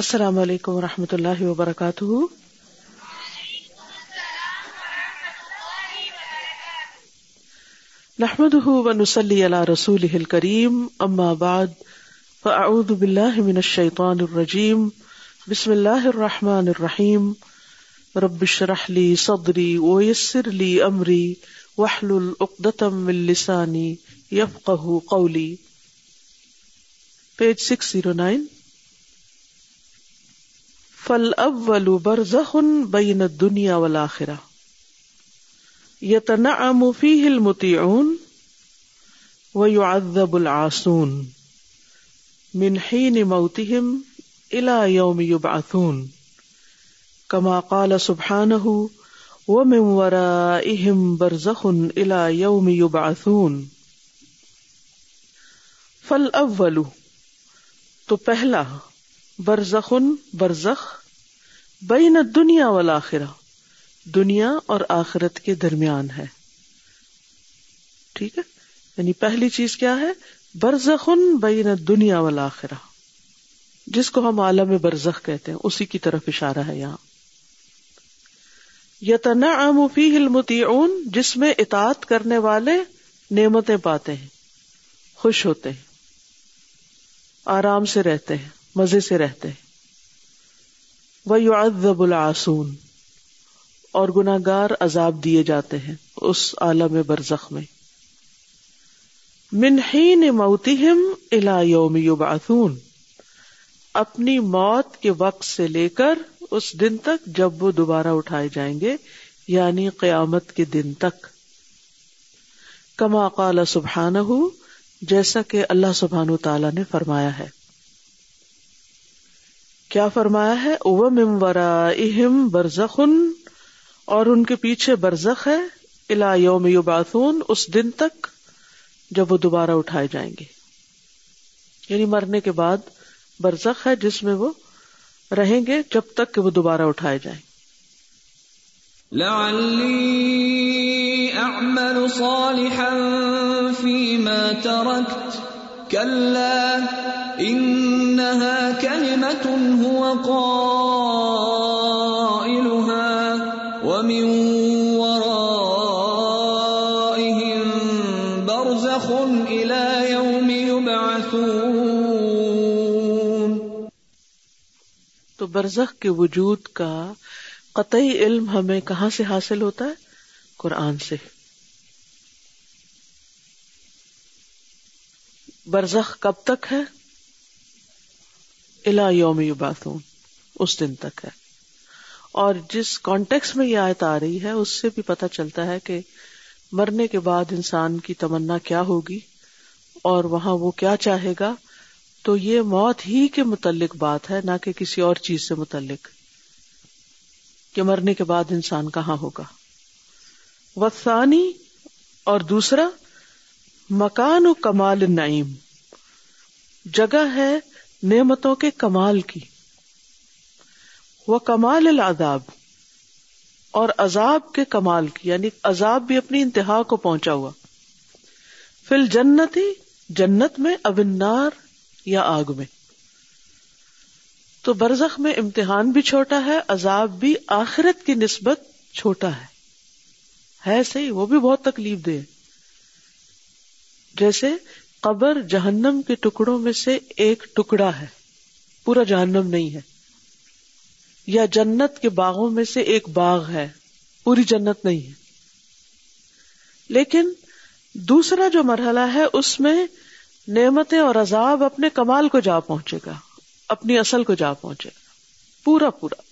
السلام علیکم و رحمۃ اللہ وبرکاتہ۔ نحمد ونسلی علی رسول کریم اما بعد، فاعوذ باللہ من الشیطان الرجیم، بسم اللہ الرحمن الرحیم۔ رب اشرح لی صدری ویسر لی امری، واحلل عقدۃ من لسانی یفقهوا قولی۔ Page six zero nine. 609 فالاول برزخ بین الدنیا والآخرہ یتنعم فیہ المطیعون ویعذب العاصون من حین موتهم الى یوم یبعثون کما قال سبحانہ ومن ورائهم برزخ الى یوم یبعثون فالاول تو پہلا برزخن برزخ بین دنیا والآخرہ۔ دنیا اور آخرت کے درمیان ہے۔ ٹھیک ہے؟ یعنی پہلی چیز کیا ہے؟ برزخن بین دنیا والآخرہ۔ جس کو ہم عالم برزخ کہتے ہیں، اسی کی طرف اشارہ ہے یہاں۔ یتنعم فیہ المطیعون، جس میں اطاعت کرنے والے نعمتیں پاتے ہیں، خوش ہوتے ہیں، آرام سے رہتے ہیں، مزے سے رہتے ہیں۔ وہ یو العصون اور گناگار عذاب دیے جاتے ہیں اس عالم برزخ میں۔ منہین موتیم الا یوم یبعثون۔ اپنی موت کے وقت سے لے کر اس دن تک جب وہ دوبارہ اٹھائے جائیں گے یعنی قیامت کے دن تک۔ کما قال سبحانہ، جیسا کہ اللہ سبحان تعالی نے فرمایا ہے۔ کیا فرمایا ہے؟ او ممورا اہم برزخن اور ان کے پیچھے برزخ ہے الا یوم یبعثون اس دن تک جب وہ دوبارہ اٹھائے جائیں گے۔ یعنی مرنے کے بعد برزخ ہے جس میں وہ رہیں گے جب تک کہ وہ دوبارہ اٹھائے جائیں۔ لعلی اعمل صالحا فيما تركت، كلا انها كلمة هو قائلها ومن ورائهم برزخ الى يوم يبعثون. تو برزخ کے وجود کا قطعی علم ہمیں کہاں سے حاصل ہوتا ہے؟ قرآن سے۔ برزخ کب تک ہے؟ الا یوم یبعثون، اس دن تک ہے۔ اور جس کانٹیکس میں یہ آیت آ رہی ہے، اس سے بھی پتہ چلتا ہے کہ مرنے کے بعد انسان کی تمنا کیا ہوگی اور وہاں وہ کیا چاہے گا۔ تو یہ موت ہی کے متعلق بات ہے، نہ کہ کسی اور چیز سے متعلق کہ مرنے کے بعد انسان کہاں ہوگا۔ وسانی اور دوسرا، مکان و کمال نعیم، جگہ ہے نعمتوں کے کمال کی۔ وہ کمال العذاب۔ اور عذاب کے کمال کی یعنی عذاب بھی اپنی انتہا کو پہنچا ہوا۔ فل جنتی جنت میں ابنار یا آگ میں۔ تو برزخ میں امتحان بھی چھوٹا ہے، عذاب بھی آخرت کی نسبت چھوٹا ہے۔ ہے صحیح، وہ بھی بہت تکلیف دے جیسے قبر جہنم کے ٹکڑوں میں سے ایک ٹکڑا ہے۔ پورا جہنم نہیں ہے۔ یا جنت کے باغوں میں سے ایک باغ ہے۔ پوری جنت نہیں ہے۔ لیکن دوسرا جو مرحلہ ہے، اس میں نعمتیں اور عذاب اپنے کمال کو جا پہنچے گا۔ اپنی اصل کو جا پہنچے گا۔ پورا پورا۔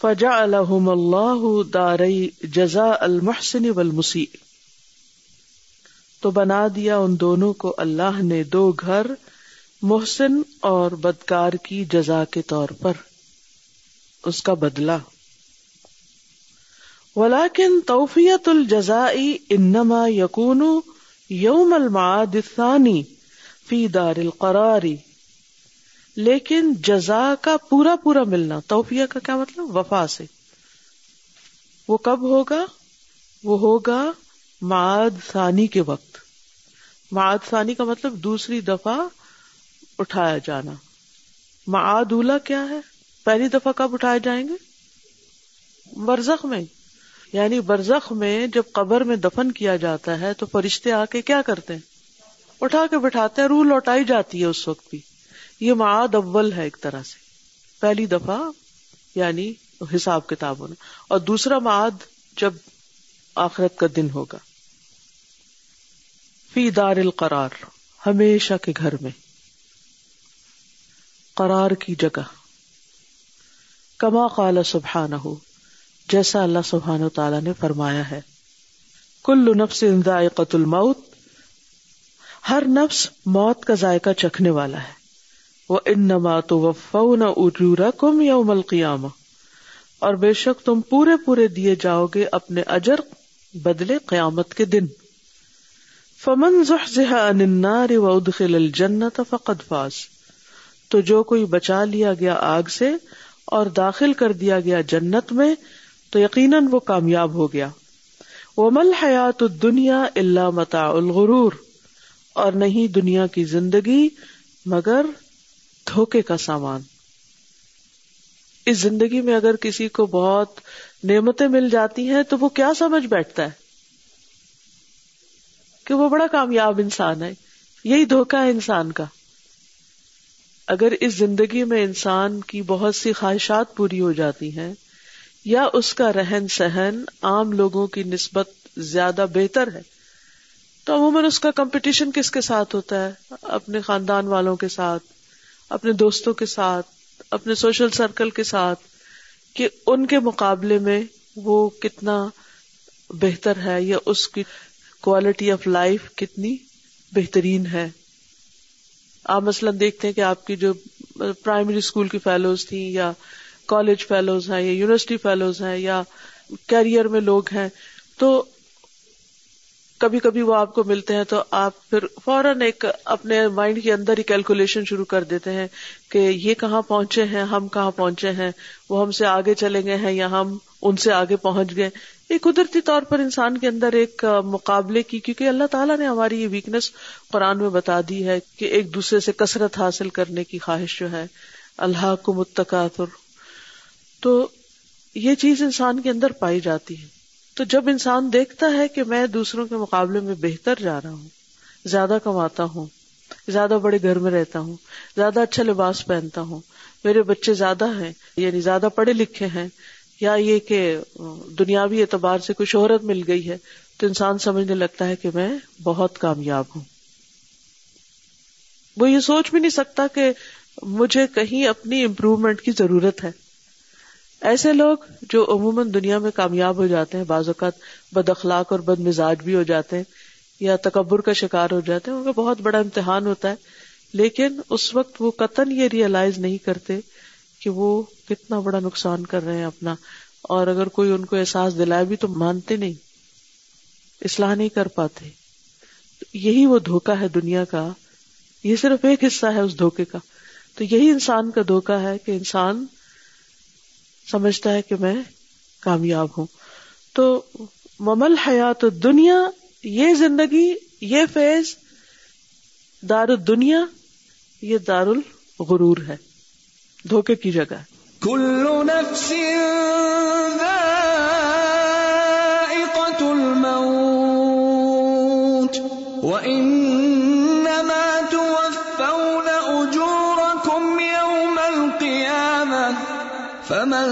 فجا الحم اللہ دارئی جزا المحسن والمسی تو بنا دیا ان دونوں کو اللہ نے دو گھر، محسن اور بدکار کی جزا کے طور پر۔ اس کا بدلا ولاکن توفیت الجزائی انما یقون یوم المعاد الثانی فی دار القراری لیکن جزا کا پورا پورا ملنا، توفیہ کا کیا مطلب؟ وفا سے۔ وہ کب ہوگا؟ وہ ہوگا معاد ثانی کے وقت۔ معاد ثانی کا مطلب دوسری دفعہ اٹھایا جانا۔ معاد اولا کیا ہے؟ پہلی دفعہ کب اٹھائے جائیں گے؟ برزخ میں۔ یعنی برزخ میں جب قبر میں دفن کیا جاتا ہے تو فرشتے آ کے کیا کرتے ہیں؟ اٹھا کے بٹھاتے ہیں، روح لوٹائی جاتی ہے اس وقت بھی۔ یہ معاد اول ہے ایک طرح سے۔ پہلی دفعہ یعنی حساب کتاب ہونا اور دوسرا معاد جب آخرت کا دن ہوگا۔ فی دار القرار، ہمیشہ کے گھر میں۔ قرار کی جگہ۔ کما قال سبحان ہو جیسا اللہ سبحان و تعالی نے فرمایا ہے۔ کل نفس ذائقۃ الموت، ہر نفس موت کا ذائقہ چکھنے والا ہے۔ وہ ان نمات وفون اجورا کم یوم القیامہ۔ اور بے شک تم پورے پورے دیے جاؤ گے اپنے اجر بدلے قیامت کے دن۔ فمن زحزح عن النار وادخل الجنت فقد فاز۔ تو جو کوئی بچا لیا گیا آگ سے اور داخل کر دیا گیا جنت میں، تو یقیناً وہ کامیاب ہو گیا۔ وہ مل حیات دنیا اللہ متا الغرور۔ اور نہیں دنیا کی زندگی، مگر دھوکے کا سامان۔ اس زندگی میں اگر کسی کو بہت نعمتیں مل جاتی ہیں، تو وہ کیا سمجھ بیٹھتا ہے؟ کہ وہ بڑا کامیاب انسان ہے۔ یہی دھوکا ہے انسان کا۔ اگر اس زندگی میں انسان کی بہت سی خواہشات پوری ہو جاتی ہیں، یا اس کا رہن سہن عام لوگوں کی نسبت زیادہ بہتر ہے، تو عموماً اس کا کمپٹیشن کس کے ساتھ ہوتا ہے؟ اپنے خاندان والوں کے ساتھ، اپنے دوستوں کے ساتھ، اپنے سوشل سرکل کے ساتھ، کہ ان کے مقابلے میں وہ کتنا بہتر ہے یا اس کی کوالٹی آف لائف کتنی بہترین ہے۔ آپ مثلاً دیکھتے ہیں کہ آپ کی جو پرائمری اسکول کی فیلوز تھیں یا کالج فیلوز ہیں یا یونیورسٹی فیلوز ہیں یا کیریئر میں لوگ ہیں، تو کبھی کبھی وہ آپ کو ملتے ہیں تو آپ پھر فوراً ایک اپنے مائنڈ کے اندر ہی کیلکولیشن شروع کر دیتے ہیں کہ یہ کہاں پہنچے ہیں، ہم کہاں پہنچے ہیں، وہ ہم سے آگے چلے گئے ہیں یا ہم ان سے آگے پہنچ گئے۔ یہ قدرتی طور پر انسان کے اندر ایک مقابلے کی، کیونکہ اللہ تعالیٰ نے ہماری یہ ویکنیس قرآن میں بتا دی ہے کہ ایک دوسرے سے کثرت حاصل کرنے کی خواہش جو ہے، اللہ کو متقاطر تو یہ چیز انسان کے اندر پائی جاتی ہے۔ تو جب انسان دیکھتا ہے کہ میں دوسروں کے مقابلے میں بہتر جا رہا ہوں، زیادہ کماتا ہوں، زیادہ بڑے گھر میں رہتا ہوں، زیادہ اچھا لباس پہنتا ہوں، میرے بچے زیادہ ہیں یعنی زیادہ پڑھے لکھے ہیں یا یہ کہ دنیاوی اعتبار سے کوئی شہرت مل گئی ہے تو انسان سمجھنے لگتا ہے کہ میں بہت کامیاب ہوں۔ وہ یہ سوچ بھی نہیں سکتا کہ مجھے کہیں اپنی امپروومنٹ کی ضرورت ہے۔ ایسے لوگ جو عموماً دنیا میں کامیاب ہو جاتے ہیں، بعض اوقات بد اخلاق اور بد مزاج بھی ہو جاتے ہیں یا تکبر کا شکار ہو جاتے ہیں، ان کا بہت بڑا امتحان ہوتا ہے۔ لیکن اس وقت وہ قطن یہ ریئلائز نہیں کرتے کہ وہ کتنا بڑا نقصان کر رہے ہیں اپنا۔ اور اگر کوئی ان کو احساس دلائے بھی تو مانتے نہیں، اصلاح نہیں کر پاتے۔ یہی وہ دھوکا ہے دنیا کا۔ یہ صرف ایک حصہ ہے اس دھوکے کا۔ تو یہی انسان کا دھوکا ہے کہ انسان سمجھتا ہے کہ میں کامیاب ہوں۔ تو ممل حیات دنیا یہ زندگی، یہ فیض، دار دنیا یہ دار الغرور ہے۔ دھوکے کی جگہ۔ کل نفس الموت، وإنما توفون أجوركم يوم القيامة، فمن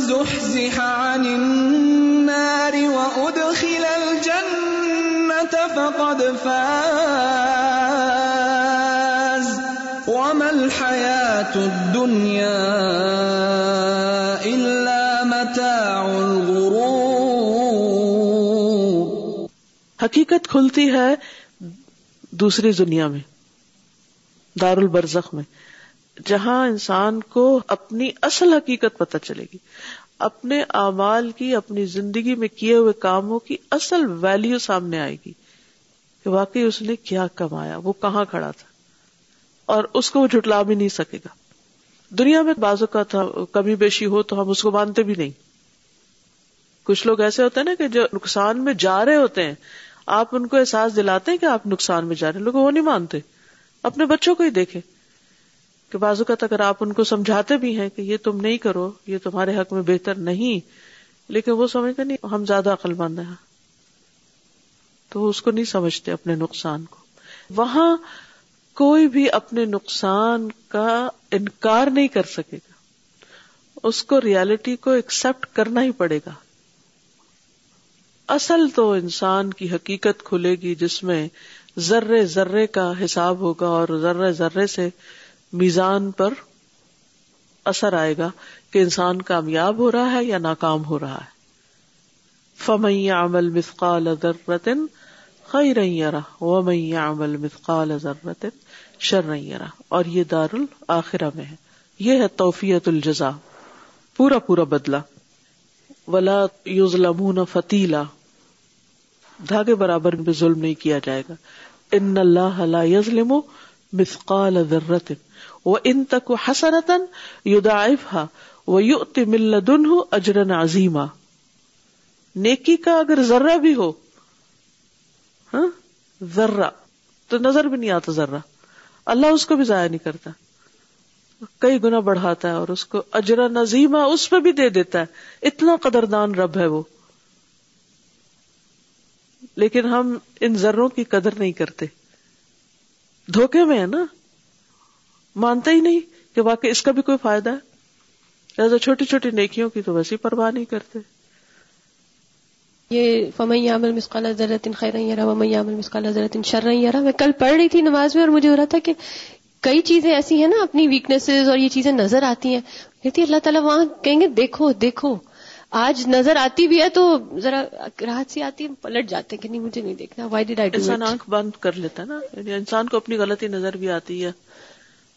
زحزح عن النار وأدخل الجنة فقد فاز. الدنيا إلا متاع الغرور۔ حقیقت کھلتی ہے دوسری دنیا میں دار البرزخ میں، جہاں انسان کو اپنی اصل حقیقت پتہ چلے گی، اپنے اعمال کی، اپنی زندگی میں کیے ہوئے کاموں کی اصل ویلیو سامنے آئے گی کہ واقعی اس نے کیا کمایا، وہ کہاں کھڑا تھا، اور اس کو وہ جھٹلا بھی نہیں سکے گا۔ دنیا میں بازو کا تھا کمی بیشی ہو تو ہم اس کو مانتے بھی نہیں۔ کچھ لوگ ایسے ہوتے ہیں نا کہ جو نقصان میں جا رہے ہوتے ہیں، آپ ان کو احساس دلاتے ہیں کہ آپ نقصان میں جا رہے ہیں۔ لوگ وہ نہیں مانتے۔ اپنے بچوں کو ہی دیکھے کہ بازو کا اگر آپ ان کو سمجھاتے بھی ہیں کہ یہ تم نہیں کرو، یہ تمہارے حق میں بہتر نہیں، لیکن وہ سمجھتے نہیں، ہم زیادہ عقل مند ہیں۔ تو اس کو نہیں سمجھتے اپنے نقصان کو۔ وہاں کوئی بھی اپنے نقصان کا انکار نہیں کر سکے گا۔ اس کو ریالٹی کو ایکسپٹ کرنا ہی پڑے گا۔ اصل تو انسان کی حقیقت کھلے گی جس میں ذرے ذرے کا حساب ہوگا اور ذرے ذرے سے میزان پر اثر آئے گا کہ انسان کامیاب ہو رہا ہے یا ناکام ہو رہا ہے۔ فمئی عمل مثقال ذرت خیر ومئی عمل مثقال ذرت شر اور یہ دار الآخرہ میں ہے۔ یہ ہے توفیت الجزا پورا پورا بدلا ولا یوزلمون فتیلا دھاگے برابر میں ظلم نہیں کیا جائے گا۔ ان اللہ لا یظلم مثقال ذرت وہ ان تک حسنتن یدعفها ویؤت من لدنه اجرا عظیما نیکی کا اگر ذرہ بھی ہو ہاں؟ ذرہ۔ تو نظر بھی نہیں آتا ذرہ۔ اللہ اس کو بھی ضائع نہیں کرتا۔ کئی گنا بڑھاتا ہے اور اس کو اجرا نظیمہ اس پہ بھی دے دیتا ہے۔ اتنا قدردان رب ہے وہ۔ لیکن ہم ان ذروں کی قدر نہیں کرتے۔ دھوکے میں ہے نا؟ مانتے ہی نہیں کہ واقعی اس کا بھی کوئی فائدہ ہے۔ لہٰذا چھوٹی چھوٹی نیکیوں کی تو ویسی پرواہ نہیں کرتے۔ یہ فمئی عمل مسقال حضرت خیر ومئی عمل مسقال حضرت شر میں کل پڑھ رہی تھی نماز میں اور مجھے ہو رہا تھا کہ کئی چیزیں ایسی ہیں نا اپنی ویکنیسز اور یہ چیزیں نظر آتی ہیں۔ کہتی اللہ تعالیٰ وہاں کہیں گے دیکھو دیکھو۔ آج نظر آتی بھی ہے تو ذرا راحت سی آتی ہے پلٹ جاتے کہ نہیں مجھے نہیں دیکھنا۔ وائی ڈیڈ آئی انسان آنکھ بند کر لیتا ہے نا۔ یعنی انسان کو اپنی غلطی نظر بھی آتی ہے۔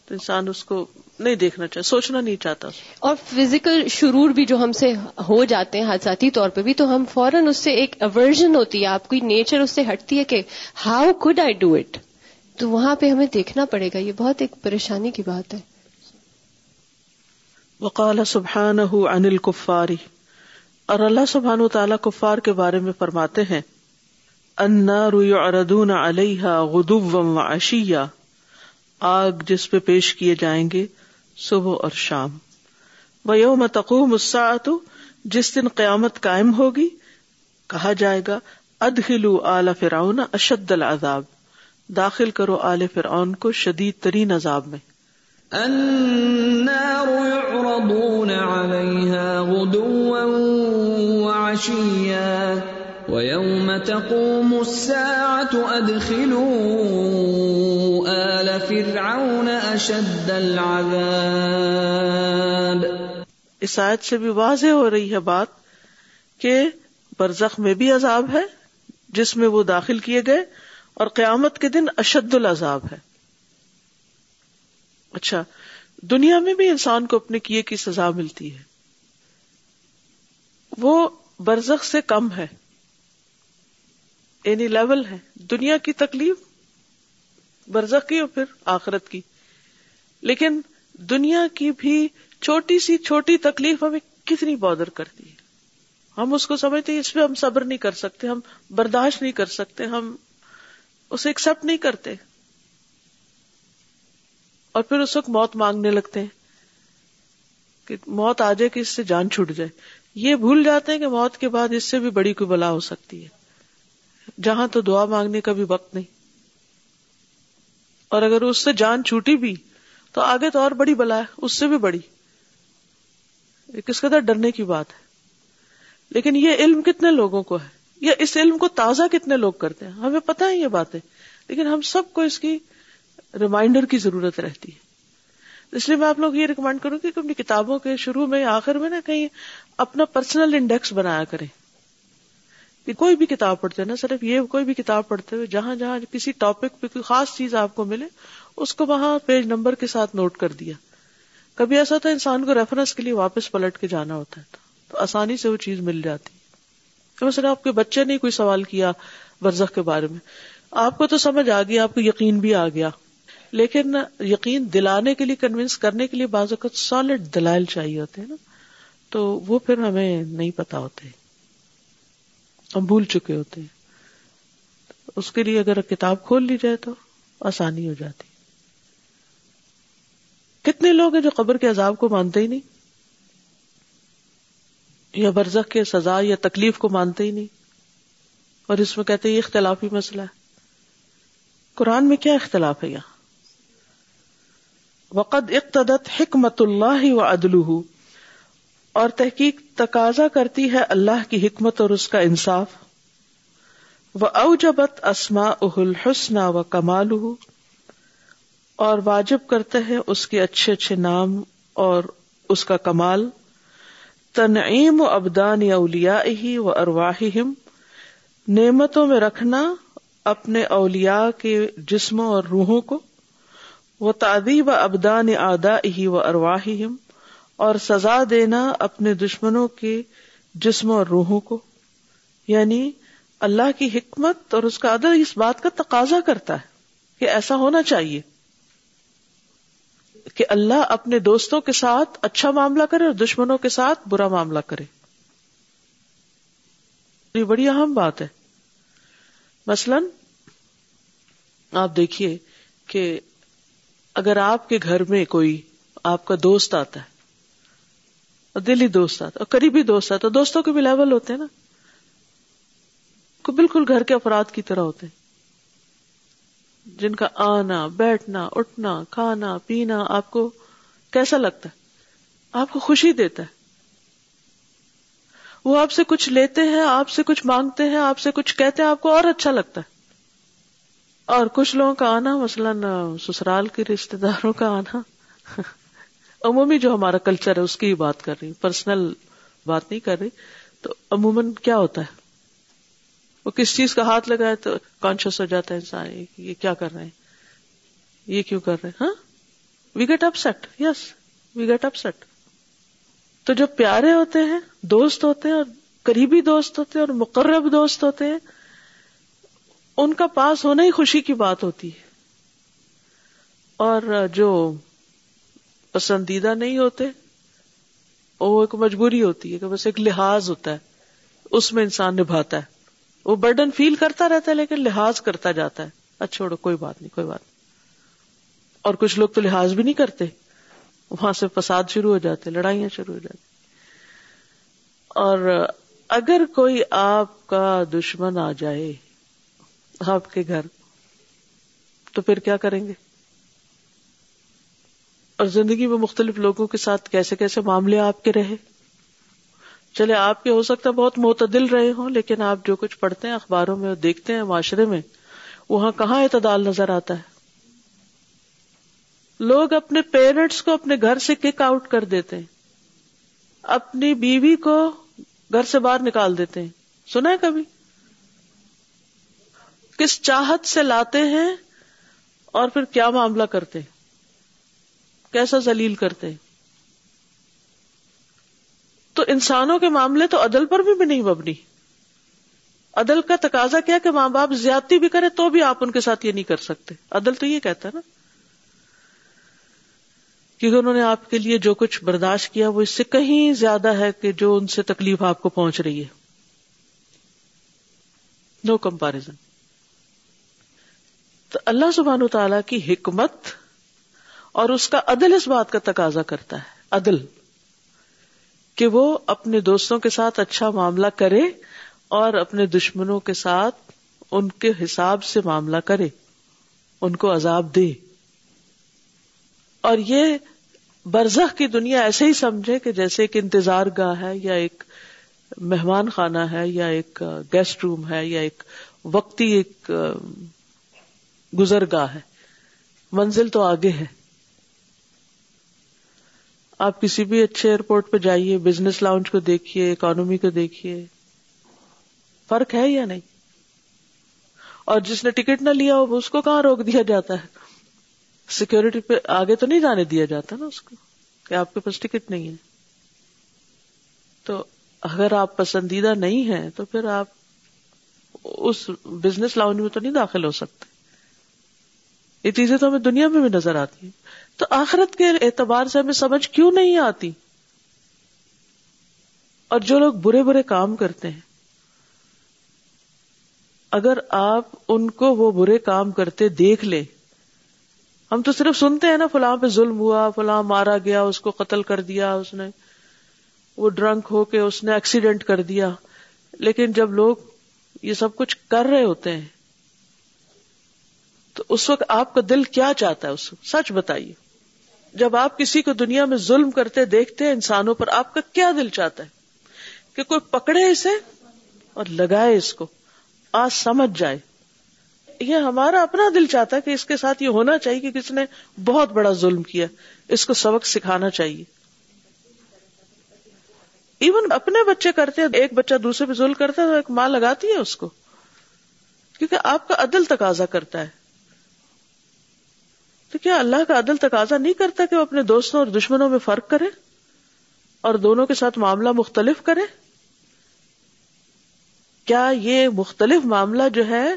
تو انسان اس کو نہیں دیکھنا چاہتا سوچنا نہیں چاہتا۔ اور فزیکل شرور بھی جو ہم سے ہو جاتے ہیں حادثاتی طور پہ بھی تو ہم فوراً اس سے ایک اوورژن ہوتی ہے آپ کی نیچر اس سے ہٹتی ہے کہ how could I do it تو وہاں پہ ہمیں دیکھنا پڑے گا یہ بہت ایک پریشانی کی بات ہے۔ وقال سبحان عن الكفاری اور اللہ سبحان و تعالیٰ کفار کے بارے میں فرماتے ہیں النار يعرضون علیہ غدوا وعشیا آگ جس پہ پیش کیے جائیں گے، صبح اور شام۔ وہ یوم تقوم الساعت جس دن قیامت قائم ہوگی، کہا جائے گا ادخلوا آل فرعون اشد العذاب۔ داخل کرو آل فرعون کو شدید ترین عذاب میں۔ النار يعرضون عليها غدوا وعشيا۔ ويوم تقوم الساعة أدخلوا آل فرعون أشد العذاب اس آیت سے بھی واضح ہو رہی ہے بات کہ برزخ میں بھی عذاب ہے، جس میں وہ داخل کیے گئے اور قیامت کے دن اشد العذاب ہے۔ اچھا دنیا میں بھی انسان کو اپنے کیے کی سزا ملتی ہے۔ وہ برزخ سے کم ہے۔ یعنی لیول ہے. دنیا کی تکلیف برزخ کی اور پھر آخرت کی. لیکن دنیا کی بھی چھوٹی سی چھوٹی تکلیف ہمیں کتنی بادر کرتی ہے. ہم اس کو سمجھتے اس پہ ہم صبر نہیں کر سکتے، ہم برداشت نہیں کر سکتے، ہم اسے ایکسپٹ نہیں کرتے. اور پھر اس وقت موت مانگنے لگتے ہیں کہ موت آ جائے کہ اس سے جان چھوٹ جائے. یہ بھول جاتے ہیں کہ موت کے بعد اس سے بھی بڑی کوئی بلا ہو سکتی ہے. جہاں تو دعا مانگنے کا بھی وقت نہیں۔ اور اگر اس سے جان چھوٹی بھی، تو آگے تو اور بڑی بلا ہے، اس سے بھی بڑی۔ کس قدر ڈرنے کی بات ہے۔ لیکن یہ علم کتنے لوگوں کو ہے؟ یا اس علم کو تازہ کتنے لوگ کرتے ہیں؟ ہمیں پتا ہے یہ باتیں، لیکن ہم سب کو اس کی ریمائنڈر کی ضرورت رہتی ہے۔ اس لیے میں آپ لوگ یہ ریکمینڈ کروں کہ اپنی کتابوں کے شروع میں آخر میں نا کہیں اپنا پرسنل انڈیکس بنایا کریں۔ کہ کوئی بھی کتاب پڑھتے ہیں نا، صرف یہ کوئی بھی کتاب پڑھتے ہوئے جہاں جہاں کسی ٹاپک پہ کوئی خاص چیز آپ کو ملے، اس کو وہاں پیج نمبر کے ساتھ نوٹ کر دیا۔ کبھی ایسا ہوتا ہے انسان کو ریفرنس کے لیے واپس پلٹ کے جانا ہوتا ہے، تو آسانی سے وہ چیز مل جاتی۔ مثلا آپ کے بچے نے کوئی سوال کیا برزخ کے بارے میں، آپ کو تو سمجھ آ گیا، آپ کو یقین بھی آ گیا۔ لیکن یقین دلانے کے لیے کنوینس کرنے کے لیے بعض اوقات سالڈ دلائل چاہیے ہوتے ہیں نا، تو وہ پھر ہمیں نہیں پتا ہوتے۔ ہم بھول چکے ہوتے ہیں۔ اس کے لیے اگر کتاب کھول لی جائے تو آسانی ہو جاتی۔ کتنے لوگ ہیں جو قبر کے عذاب کو مانتے ہی نہیں؟ یا برزخ کے سزا یا تکلیف کو مانتے ہی نہیں؟ اور اس میں کہتے یہ اختلافی مسئلہ ہے۔ قرآن میں کیا اختلاف ہے یہاں؟ وقد اقتدت حکمت اللہ و عدل اور تحقیق تقاضا کرتی ہے اللہ کی حکمت اور اس کا انصاف۔ وہ اوجبت اسما اہل حسن و کمال اور واجب کرتے ہیں اس کے اچھے اچھے نام اور اس کا کمال۔ تنعیم و ابدان اولیا ہی و ارواہم نعمتوں میں رکھنا اپنے اولیا کے جسموں اور روحوں کو۔ وہ تعدیب ابدان آدا ہی و ارواہم اور سزا دینا اپنے دشمنوں کے جسموں اور روحوں کو۔ یعنی اللہ کی حکمت اور اس کا عدل اس بات کا تقاضا کرتا ہے کہ ایسا ہونا چاہیے کہ اللہ اپنے دوستوں کے ساتھ اچھا معاملہ کرے اور دشمنوں کے ساتھ برا معاملہ کرے۔ یہ بڑی اہم بات ہے۔ مثلاً آپ دیکھیے کہ اگر آپ کے گھر میں کوئی آپ کا دوست آتا ہے اور دلی دوست آتا اور قریبی دوست آتا دوستوں کے بھی لیول ہوتے ہیں نا۔ بالکل گھر کے افراد کی طرح ہوتے ہیں۔ جن کا آنا، بیٹھنا، اٹھنا، کھانا، پینا آپ کو کیسا لگتا ہے؟ آپ کو خوشی دیتا ہے۔ وہ آپ سے کچھ لیتے ہیں، آپ سے کچھ مانگتے ہیں، آپ سے کچھ کہتے ہیں، آپ کو اور اچھا لگتا ہے۔ اور کچھ لوگوں کا آنا، مثلاً سسرال کے رشتے داروں کا آنا۔ عمومی جو ہمارا کلچر ہے، اس کی بات کر رہی پرسنل بات نہیں کر رہی۔ تو عموماً کیا ہوتا ہے؟ وہ کس چیز کا ہاتھ لگائے تو کانشیس ہو جاتا ہے انسان، یہ کیا کر رہے ہیں؟ یہ کیوں کر رہے ہیں؟ ہاں؟ We get upset yes we get upset تو جو پیارے ہوتے ہیں، دوست ہوتے ہیں اور قریبی دوست ہوتے ہیں اور مقرب دوست ہوتے ہیں، ان کا پاس ہونا ہی خوشی کی بات ہوتی ہے۔ اور جو پسندیدہ نہیں ہوتے، وہ ایک مجبوری ہوتی ہے کہ بس ایک لحاظ ہوتا ہے، اس میں انسان نبھاتا ہے۔ وہ برڈن فیل کرتا رہتا ہے لیکن لحاظ کرتا جاتا ہے۔ اچھا چھوڑو، کوئی بات نہیں، کوئی بات نہیں۔ اور کچھ لوگ تو لحاظ بھی نہیں کرتے، وہاں سے فساد شروع ہو جاتے، لڑائیاں شروع ہو جاتی۔ اور اگر کوئی آپ کا دشمن آ جائے، آپ کے گھر، تو پھر کیا کریں گے؟ اور زندگی میں مختلف لوگوں کے ساتھ کیسے کیسے معاملے آپ کے رہے؟ چلے، آپ کے ہو سکتا ہے بہت معتدل رہے ہوں، لیکن آپ جو کچھ پڑھتے ہیں اخباروں میں دیکھتے ہیں معاشرے میں، وہاں کہاں اعتدال نظر آتا ہے؟ لوگ اپنے پیرنٹس کو اپنے گھر سے کک آؤٹ کر دیتے ہیں، اپنی بیوی کو گھر سے باہر نکال دیتے ہیں۔ سنا ہے کبھی؟ کس چاہت سے لاتے ہیں اور پھر کیا معاملہ کرتے ہیں؟ کیسا ذلیل کرتے ہیں؟ تو انسانوں کے معاملے تو عدل پر بھی, بھی نہیں مبنی۔ عدل کا تقاضا کیا کہ ماں باپ زیادتی بھی کرے تو بھی آپ ان کے ساتھ یہ نہیں کر سکتے۔ عدل تو یہ کہتا ہے نا کیونکہ انہوں نے آپ کے لیے جو کچھ برداشت کیا وہ اس سے کہیں زیادہ ہے کہ جو ان سے تکلیف آپ کو پہنچ رہی ہے۔ نو کمپیرزن تو اللہ سبحان تعالی کی حکمت اور اس کا عدل اس بات کا تقاضا کرتا ہے، عدل، کہ وہ اپنے دوستوں کے ساتھ اچھا معاملہ کرے اور اپنے دشمنوں کے ساتھ ان کے حساب سے معاملہ کرے، ان کو عذاب دے۔ اور یہ برزخ کی دنیا ایسے ہی سمجھے کہ جیسے ایک انتظار گاہ ہے یا ایک مہمان خانہ ہے یا ایک گیسٹ روم ہے یا ایک وقتی ایک گزر گاہ ہے۔ منزل تو آگے ہے۔ آپ کسی بھی اچھے ایئرپورٹ پہ جائیے بزنس لاؤنج کو دیکھیے اکانومی کو دیکھیے، فرق ہے یا نہیں؟ اور جس نے ٹکٹ نہ لیا ہو، اس کو کہاں روک دیا جاتا ہے؟ سیکورٹی پہ آگے تو نہیں جانے دیا جاتا نا اس کو کہ آپ کے پاس ٹکٹ نہیں ہے۔ تو اگر آپ پسندیدہ نہیں ہیں، تو پھر آپ اس بزنس لاؤنج میں تو نہیں داخل ہو سکتے۔ یہ چیزیں تو ہمیں دنیا میں بھی نظر آتی ہیں۔ تو آخرت کے اعتبار سے ہمیں سمجھ کیوں نہیں آتی؟ اور جو لوگ برے برے کام کرتے ہیں، اگر آپ ان کو وہ برے کام کرتے دیکھ لے ہم تو صرف سنتے ہیں نا فلاں پہ ظلم ہوا، فلاں مارا گیا، اس کو قتل کر دیا، اس نے وہ ڈرنک ہو کے اس نے ایکسیڈنٹ کر دیا۔ لیکن جب لوگ یہ سب کچھ کر رہے ہوتے ہیں، تو اس وقت آپ کا دل کیا چاہتا ہے؟ اس وقت سچ بتائیے۔ جب آپ کسی کو دنیا میں ظلم کرتے دیکھتے ہیں، انسانوں پر آپ کا کیا دل چاہتا ہے؟ کہ کوئی پکڑے اسے اور لگائے اس کو۔ آج سمجھ جائے۔ یہ ہمارا اپنا دل چاہتا ہے کہ اس کے ساتھ یہ ہونا چاہیے کہ کس نے بہت بڑا ظلم کیا۔ اس کو سبق سکھانا چاہیے۔ ایون اپنے بچے کرتے ہیں، ایک بچہ دوسرے پہ ظلم کرتا ہے تو ایک ماں لگاتی ہے اس کو۔ کیونکہ آپ کا عدل تقاضا کرتا ہے۔ تو کیا اللہ کا عدل تقاضا نہیں کرتا کہ وہ اپنے دوستوں اور دشمنوں میں فرق کرے اور دونوں کے ساتھ معاملہ مختلف کرے؟ کیا یہ مختلف معاملہ جو ہے،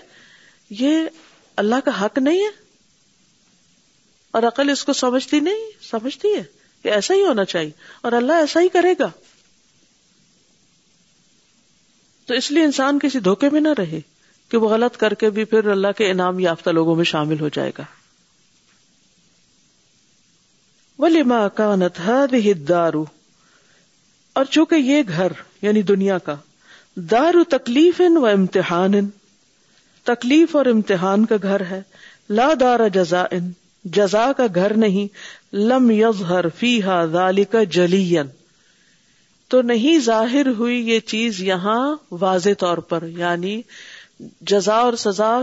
یہ اللہ کا حق نہیں ہے؟ اور عقل اس کو سمجھتی نہیں، سمجھتی ہے کہ ایسا ہی ہونا چاہیے اور اللہ ایسا ہی کرے گا۔ تو اس لیے انسان کسی دھوکے میں نہ رہے کہ وہ غلط کر کے بھی پھر اللہ کے انعام یافتہ لوگوں میں شامل ہو جائے گا۔ ولی ماں کا دارو اور چونکہ یہ گھر یعنی دنیا کا دارو تکلیف و امتحان، تکلیف اور امتحان کا گھر ہے، لا دار جزا جزا کا گھر نہیں، لم یظہر فی ہا کا جلین تو نہیں ظاہر ہوئی یہ چیز یہاں واضح طور پر یعنی جزا اور سزا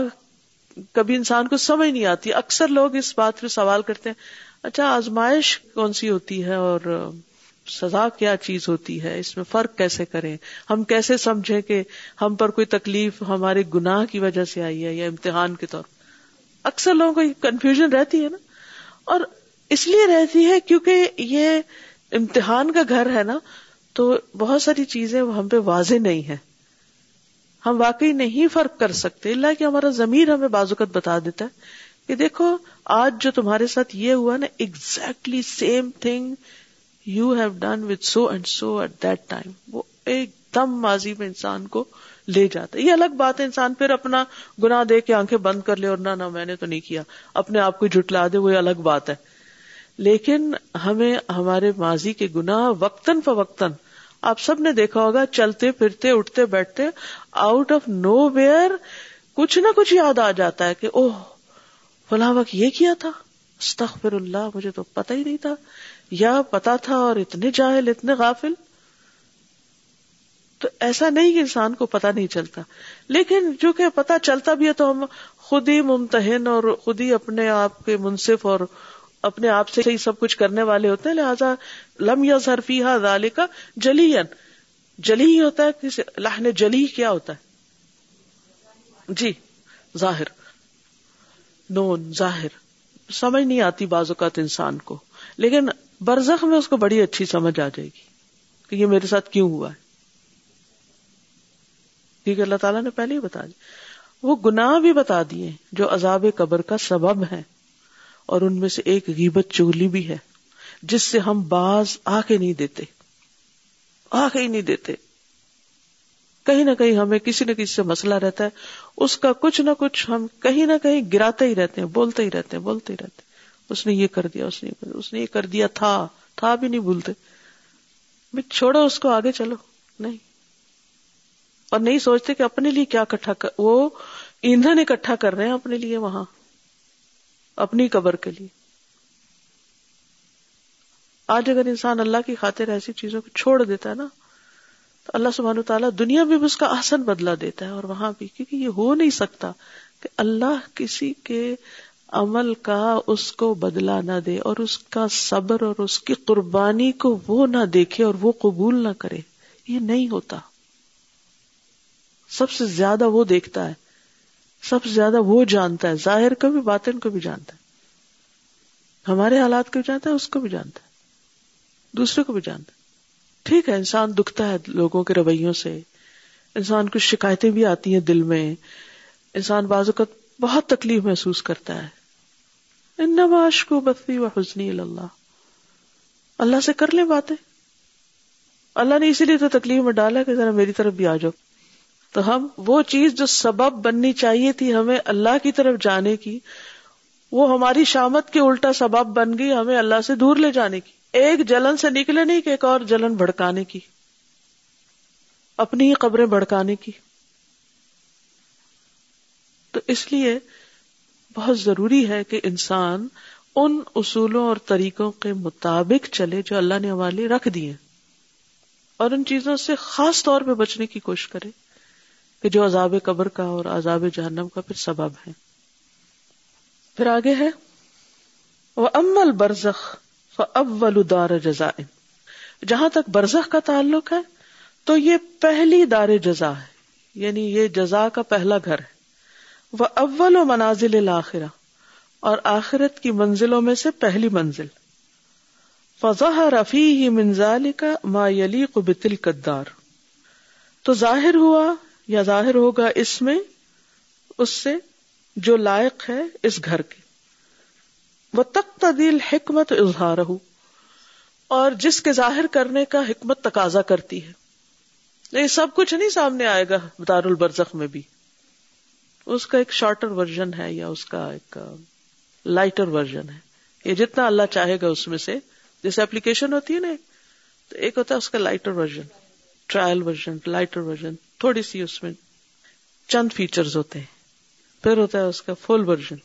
کبھی انسان کو سمجھ نہیں آتی۔ اکثر لوگ اس بات پہ سوال کرتے ہیں اچھا آزمائش کون سی ہوتی ہے اور سزا کیا چیز ہوتی ہے؟ اس میں فرق کیسے کریں؟ ہم کیسے سمجھیں کہ ہم پر کوئی تکلیف ہمارے گناہ کی وجہ سے آئی ہے یا امتحان کے طور اکثر لوگوں کو کنفیوژن رہتی ہے نا۔ اور اس لیے رہتی ہے کیونکہ یہ امتحان کا گھر ہے نا، تو بہت ساری چیزیں ہم پہ واضح نہیں ہے ہم واقعی نہیں فرق کر سکتے، اللہ کہ ہمارا ضمیر ہمیں بازوقت بتا دیتا ہے۔ کہ دیکھو، آج جو تمہارے ساتھ یہ ہوا نا exactly same thing you have done with so and so at that time وہ ایک دم ماضی میں انسان کو لے جاتا ہے۔ یہ الگ بات ہے، انسان پھر اپنا گنا دے کے آنکھیں بند کر لے اور نہ نہ، میں نے تو نہیں کیا۔ اپنے آپ کو جٹلا دے، وہ الگ بات ہے۔ لیکن ہمیں ہمارے ماضی کے گنا وقتاً فوقتاً، آپ سب نے دیکھا ہوگا، چلتے پھرتے، اٹھتے بیٹھتے آؤٹ آف نو ویئر کچھ نہ کچھ یاد آ جاتا ہے کہ اوہ فلاں وقت یہ کیا تھا؟ استغفر اللہ، مجھے تو پتہ ہی نہیں تھا۔ یا پتا تھا اور اتنے جاہل، اتنے غافل۔ تو ایسا نہیں کہ انسان کو پتا نہیں چلتا۔ لیکن جو کہ پتا چلتا بھی ہے تو ہم خود ہی ممتحن اور خود ہی اپنے آپ کے منصف اور اپنے آپ سے ہی سب کچھ کرنے والے ہوتے ہیں۔ لہٰذا لم یا ظرفی ظالی کا جلی جلی ہوتا ہے، کسی جلی کیا ہوتا ہے؟ جی ظاہر۔ نون ظاہر۔ سمجھ نہیں آتی بعض اوقات انسان کو۔ لیکن برزخ میں اس کو بڑی اچھی سمجھ آ جائے گی کہ یہ میرے ساتھ کیوں ہوا ہے۔ کیونکہ اللہ تعالیٰ نے پہلے ہی بتا دیا وہ گناہ بھی بتا دیے جو عذاب قبر کا سبب ہے اور ان میں سے ایک غیبت چگلی بھی ہے، جس سے ہم باز آ کے نہیں دیتے۔ آ کے ہی نہیں دیتے۔ کہیں نہ کہیں ہمیں کسی نہ کسی سے مسئلہ رہتا ہے۔ اس کا کچھ نہ کچھ ہم کہیں نہ کہیں گراتے ہی رہتے ہیں، بولتے ہی رہتے ہیں، بولتے ہی رہتے ہیں۔ اس نے یہ کر دیا، اس نے اس نے یہ کر دیا، تھا تھا بھی نہیں بھولتے۔ چھوڑو اس کو، آگے چلو۔ نہیں۔ اور نہیں سوچتے کہ اپنے لیے کیا کٹھا کر، وہ ایندھن اکٹھا کر رہے ہیں اپنے لیے وہاں، اپنی قبر کے لیے۔ آج اگر انسان اللہ کی خاطر ایسی چیزوں کو چھوڑ دیتا ہے نا تو اللہ سبحانہ تعالیٰ دنیا میں بھی اس کا آسن بدلا دیتا ہے اور وہاں بھی، کیونکہ یہ ہو نہیں سکتا کہ اللہ کسی کے عمل کا اس کو بدلا نہ دے اور اس کا صبر اور اس کی قربانی کو وہ نہ دیکھے اور وہ قبول نہ کرے۔ یہ نہیں ہوتا۔ سب سے زیادہ وہ دیکھتا ہے۔ سب سے زیادہ وہ جانتا ہے۔ ظاہر کو بھی، باطن کو بھی جانتا ہے۔ ہمارے حالات کو بھی جانتا ہے، اس کو بھی جانتا ہے۔ دوسرے کو بھی جانتا ہے۔ ٹھیک ہے، انسان دکھتا ہے لوگوں کے رویوں سے۔ انسان کچھ شکایتیں بھی آتی ہیں دل میں۔ انسان بعض اوقات بہت تکلیف محسوس کرتا ہے۔ انماش کو بفی و حسنی اللہ۔ اللہ سے کر لیں باتیں۔ اللہ نے اسی لیے تو تکلیف میں ڈالا کہ ذرا میری طرف بھی آ جاؤ۔ تو ہم وہ چیز جو سبب بننی چاہیے تھی ہمیں اللہ کی طرف جانے کی، وہ ہماری شامت کے الٹا سبب بن گئی، ہمیں اللہ سے دور لے جانے کی۔ ایک جلن سے نکلے نہیں کہ ایک اور جلن بھڑکانے کی اپنی ہی قبریں بھڑکانے کی تو اس لیے بہت ضروری ہے کہ انسان ان اصولوں اور طریقوں کے مطابق چلے جو اللہ نے ہمارے لیے رکھ دیے اور ان چیزوں سے خاص طور پہ بچنے کی کوشش کرے کہ جو عذاب قبر کا اور عذاب جہنم کا پھر سبب ہے۔ پھر آگے ہے۔ وہ امل برزخ اول دار جزا جہاں تک برزخ کا تعلق ہے، تو یہ پہلی دار جزا ہے۔ یعنی یہ جزا کا پہلا گھر ہے۔ وہ اول و منازل الآخرہ اور آخرت کی منزلوں میں سے پہلی منزل۔ فضا رفیع ہی منزال کا ما یلی کو بتل قدار تو ظاہر ہوا یا ظاہر ہوگا اس میں، اس سے جو لائق ہے اس گھر کے۔ وہ تک تدیل حکمت اظہار ہو اور جس کے ظاہر کرنے کا حکمت تقاضا کرتی ہے۔ یہ سب کچھ نہیں سامنے آئے گا دار البرزخ میں بھی۔ اس کا ایک شارٹر ورژن ہے یا اس کا ایک لائٹر ورژن ہے۔ یہ جتنا اللہ چاہے گا اس میں سے۔ جیسے اپلیکیشن ہوتی ہے نا، تو ایک ہوتا ہے اس کا lighter version trial version lighter version تھوڑی سی اس میں چند فیچرز ہوتے ہیں۔ پھر ہوتا ہے اس کا فل ورژن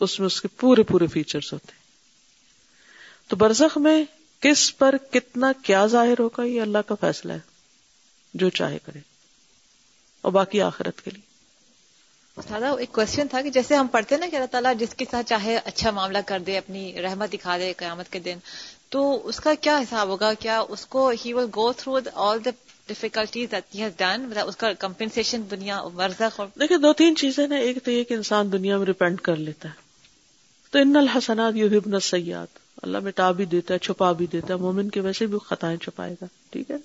اس میں اس کے پورے پورے فیچرز ہوتے ہیں۔ تو برزخ میں کس پر کتنا کیا ظاہر ہوگا یہ اللہ کا فیصلہ ہے جو چاہے کرے۔ اور باقی آخرت کے لیے۔ استاد ایک کوشچن تھا کہ جیسے ہم پڑھتے نا کہ اللہ تعالیٰ جس کے ساتھ چاہے اچھا معاملہ کر دے اپنی رحمت دکھا دے قیامت کے دن تو اس کا کیا حساب ہوگا؟ کیا اس کو ہی will go through all the difficulties done مطلب اس کا کمپنسیشن دنیا ورزخ دیکھیں دو تین چیزیں نا ایک تو یہ کہ انسان دنیا میں ریپینٹ کر لیتا ہے۔ تو ان الحسنات یو ہبن سیاد اللہ مٹا بھی دیتا ہے، چھپا بھی دیتا ہے۔ مومن کے ویسے بھی خطائیں چھپائے گا، ٹھیک ہے؟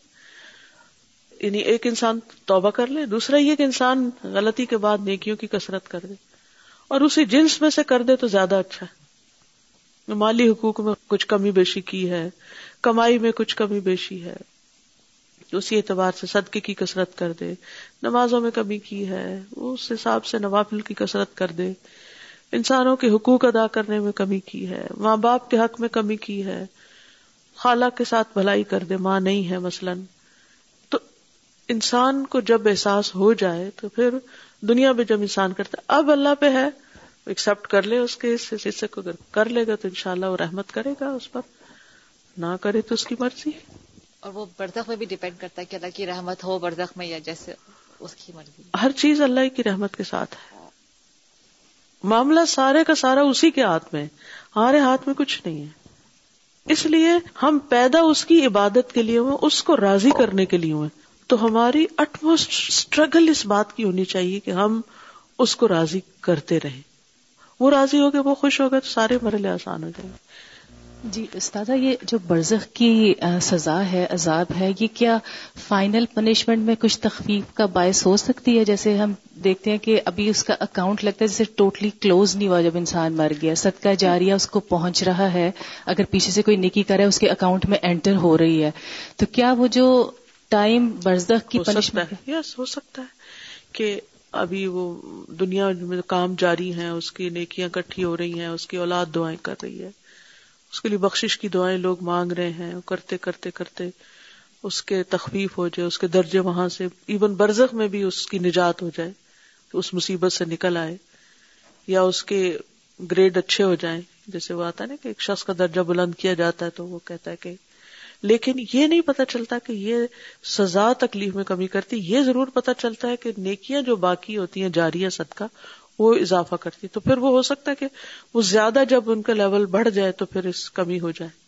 یعنی ایک انسان توبہ کر لے، دوسرا یہ کہ انسان غلطی کے بعد نیکیوں کی کسرت کر دے۔ اور اسی جنس میں سے کر دے تو زیادہ اچھا ہے۔ مالی حقوق میں کچھ کمی بیشی کی ہے، کمائی میں کچھ کمی بیشی ہے۔ اسی اعتبار سے صدقے کی کسرت کر دے، نمازوں میں کمی کی ہے، اس حساب سے نوافل کی کسرت کر دے۔ انسانوں کے حقوق ادا کرنے میں کمی کی ہے ماں باپ کے حق میں کمی کی ہے۔ خالہ کے ساتھ بھلائی کر دے ماں نہیں ہے مثلاً۔ تو انسان کو جب احساس ہو جائے تو پھر دنیا میں جب انسان کرتا اب اللہ پہ ہے ایکسپٹ کر لے اس کے حصے کو اگر کر لے گا تو انشاءاللہ وہ رحمت کرے گا اس پر۔ نہ کرے تو اس کی مرضی اور وہ بردخ میں بھی ڈیپینڈ کرتا ہے کہ اللہ کی رحمت ہو بردخ میں یا جیسے اس کی مرضی۔ ہر چیز اللہ کی رحمت کے ساتھ ہے۔ معاملہ سارے کا سارا اسی کے ہاتھ میں ہمارے ہاتھ میں کچھ نہیں ہے۔ اس لیے ہم پیدا اس کی عبادت کے لیے ہوئے اس کو راضی کرنے کے لیے ہوئے تو ہماری اٹموسٹ اسٹرگل اس بات کی ہونی چاہیے کہ ہم اس کو راضی کرتے رہیں۔ وہ راضی ہو گئے وہ خوش ہو گئے تو سارے مرحلے آسان ہو جائیں۔ گے جی استاد یہ جو برزخ کی سزا ہے عذاب ہے یہ کیا فائنل پنشمنٹ میں کچھ تخفیف کا باعث ہو سکتی ہے؟ جیسے ہم دیکھتے ہیں کہ ابھی اس کا اکاؤنٹ لگتا ہے جیسے ٹوٹلی کلوز نہیں ہوا جب انسان مر گیا صدقہ جاریہ اس کو پہنچ رہا ہے اگر پیچھے سے کوئی نکی کرے اس کے اکاؤنٹ میں انٹر ہو رہی ہے۔ تو کیا وہ جو ٹائم برزخ کی پنشمنٹ یس ہو سکتا ہے کہ ابھی وہ دنیا میں کام جاری ہیں اس کی نیکیاں کٹھی ہو رہی ہیں اس کی اولاد دعائیں کر رہی ہے۔ اس کے لیے بخشش کی دعائیں لوگ مانگ رہے ہیں کرتے کرتے کرتے اس کے تخفیف ہو جائے، اس کے درجے وہاں سے ایون برزخ میں بھی اس کی نجات ہو جائے اس مصیبت سے نکل آئے یا اس کے گریڈ اچھے ہو جائیں۔ جیسے وہ آتا ہے نا کہ ایک شخص کا درجہ بلند کیا جاتا ہے تو وہ کہتا ہے کہ لیکن یہ نہیں پتا چلتا کہ یہ سزا تکلیف میں کمی کرتی، یہ ضرور پتا چلتا ہے کہ نیکیاں جو باقی ہوتی ہیں جاری صدقہ وہ اضافہ کرتی تو پھر وہ ہو سکتا ہے کہ وہ زیادہ جب ان کا لیول بڑھ جائے تو پھر اس کمی ہو جائے۔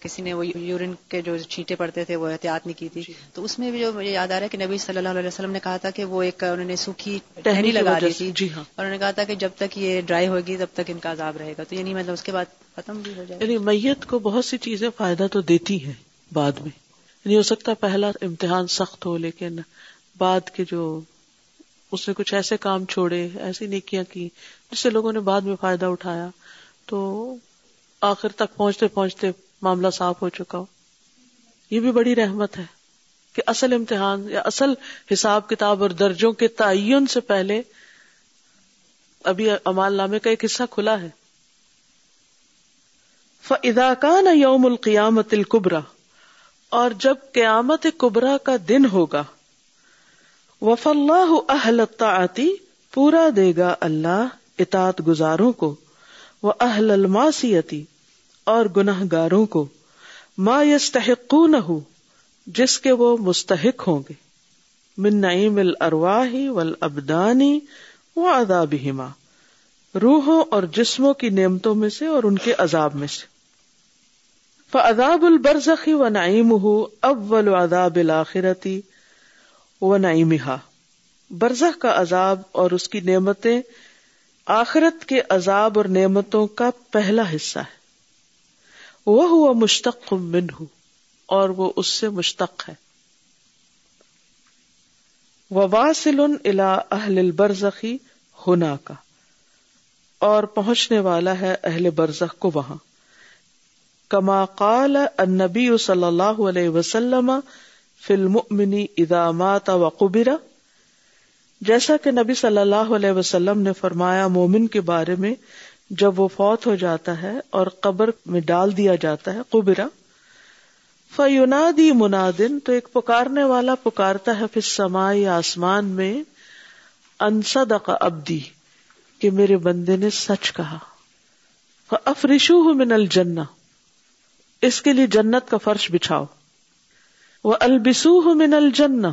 کسی نے وہ یورین کے جو چھینٹے پڑتے تھے وہ احتیاط نہیں کی تھی۔ تو اس میں بھی جو مجھے یاد آ رہا ہے کہ نبی صلی اللہ علیہ وسلم نے کہا تھا کہ وہ ایک انہوں نے سوکھی ٹہنی لگا دی تھی۔ جی ہاں۔ اور انہوں نے کہا تھا کہ جب تک یہ ڈرائی ہوگی تب تک ان کا عذاب رہے گا۔ تو یعنی مطلب اس کے بعد ختم بھی ہو جائے۔ یعنی میت کو بہت سی چیزیں فائدہ تو دیتی ہیں بعد میں۔ یعنی ہو سکتا ہے پہلا امتحان سخت ہو لیکن بعد کے جو اس نے کچھ ایسے کام چھوڑے، ایسی نیکیاں کی جس سے لوگوں نے بعد میں فائدہ اٹھایا۔ تو آخر تک پہنچتے پہنچتے معاملہ صاف ہو چکا۔ ہو یہ بھی بڑی رحمت ہے کہ اصل امتحان یا اصل حساب کتاب اور درجوں کے تعین سے پہلے ابھی امال نامے کا ایک حصہ کھلا ہے۔ فدا کان یوم القیامت القبرا اور جب قیامت کبرا کا دن ہوگا وف اللہ اہل آتی پورا دے گا اللہ اطاعت گزاروں کو۔ وہ اہل الماسیتی اور گناہ گاروں کو۔ ما یستحق نہ جس کے وہ مستحق ہوں گے۔ من نعیم الارواح والابدانی و عذابہما روحوں اور جسموں کی نعمتوں میں سے اور ان کے عذاب میں سے۔ فعذاب البرزخی و نعیم اول عذاب الآخرتی و نعیمہا برزخ کا عذاب اور اس کی نعمتیں آخرت کے عذاب اور نعمتوں کا پہلا حصہ ہے۔ وہ ہوا مشتق منہ اور وہ اس سے مشتق ہے۔ وواصل الا اہل البرزخی ہونا کا اور پہنچنے والا ہے اہل برزخ کو وہاں۔ کما قال النبی صلی اللہ علیہ وسلم فی المؤمن اذا مات جیسا کہ نبی صلی اللہ علیہ وسلم نے فرمایا، مومن کے بارے میں جب وہ فوت ہو جاتا ہے اور قبر میں ڈال دیا جاتا ہے قبرا فیونادی منادن، تو ایک پکارنے والا پکارتا ہے پھر سمائی آسمان میں انسد کا ابدی کہ میرے بندے نے سچ کہا۔ افریشو من الجنہ۔ اس کے لیے جنت کا فرش بچھاؤ۔ وہ البسو من الجنہ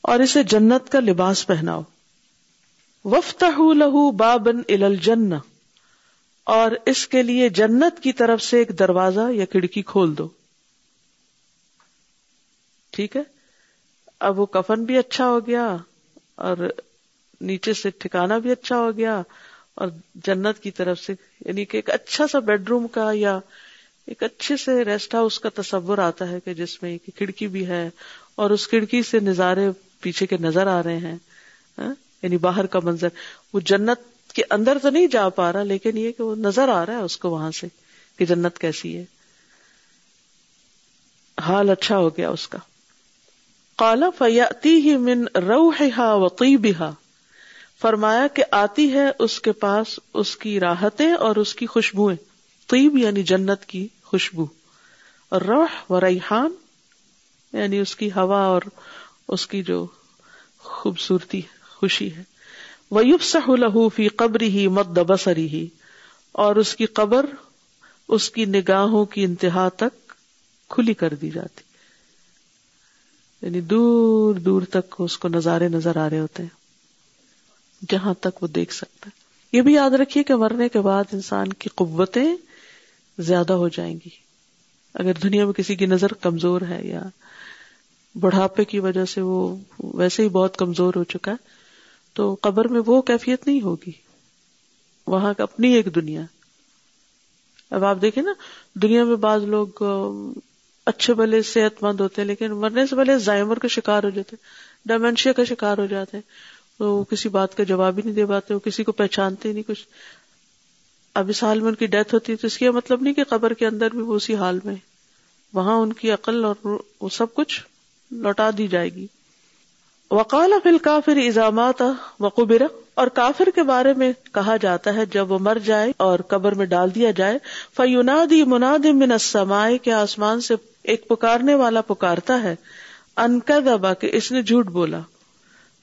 اور اسے جنت کا لباس پہناؤ۔ وفت لہو بابن الجنہ اور اس کے لیے جنت کی طرف سے ایک دروازہ یا کھڑکی کھول دو۔ ٹھیک ہے؟ اب وہ کفن بھی اچھا ہو گیا اور نیچے سے ٹھکانا بھی اچھا ہو گیا اور جنت کی طرف سے یعنی کہ ایک اچھا سا بیڈ روم کا یا ایک اچھے سے ریسٹ ہاؤس کا تصور آتا ہے کہ جس میں ایک کھڑکی بھی ہے اور اس کھڑکی سے نظارے پیچھے کے نظر آ رہے ہیں ہاں؟ یعنی باہر کا منظر۔ وہ جنت کے اندر تو نہیں جا پا رہا، لیکن یہ کہ وہ نظر آ رہا ہے اس کو وہاں سے کہ جنت کیسی ہے۔ حال اچھا ہو گیا اس کا۔ کالا فیاتی ہی من روحا وطیبہا فرمایا کہ آتی ہے اس کے پاس اس کی راحتیں اور اس کی خوشبوئیں۔ طیب یعنی جنت کی خوشبو اور روح و ریحان یعنی اس کی ہوا اور اس کی جو خوبصورتی، خوشی ہے۔ وہ سہ لہو فی قبری ہی مد بسری ہی اور اس کی قبر اس کی نگاہوں کی انتہا تک کھلی کر دی جاتی۔ یعنی دور دور تک اس کو نظارے نظر آ رہے ہوتے ہیں۔ جہاں تک وہ دیکھ سکتا ہے۔ یہ بھی یاد رکھیے کہ مرنے کے بعد انسان کی قوتیں زیادہ ہو جائیں گی۔ اگر دنیا میں کسی کی نظر کمزور ہے یا بڑھاپے کی وجہ سے وہ ویسے ہی بہت کمزور ہو چکا ہے، تو قبر میں وہ کیفیت نہیں ہوگی۔ وہاں کا اپنی ایک دنیا۔ اب آپ دیکھیں نا، دنیا میں بعض لوگ اچھے بھلے صحت مند ہوتے ہیں، لیکن مرنے سے پہلے زائمر کا شکار ہو جاتے ڈائمینشیا کا شکار ہو جاتے ہیں۔ وہ کسی بات کا جواب ہی نہیں دے پاتے، وہ کسی کو پہچانتے نہیں، کچھ اب اس حال میں ان کی ڈیتھ ہوتی ہے تو اس کا مطلب نہیں کہ قبر کے اندر بھی وہ اسی حال میں وہاں ان کی عقل اور وہ سب کچھ لوٹا دی جائے گی۔ وقال فل کافر ایزامات وقبر اور کافر کے بارے میں کہا جاتا ہے جب وہ مر جائے اور قبر میں ڈال دیا جائے، فیونادی مناد من السماء کے آسمان سے ایک پکارنے والا پکارتا ہے۔ انکا دبا کہ اس نے جھوٹ بولا۔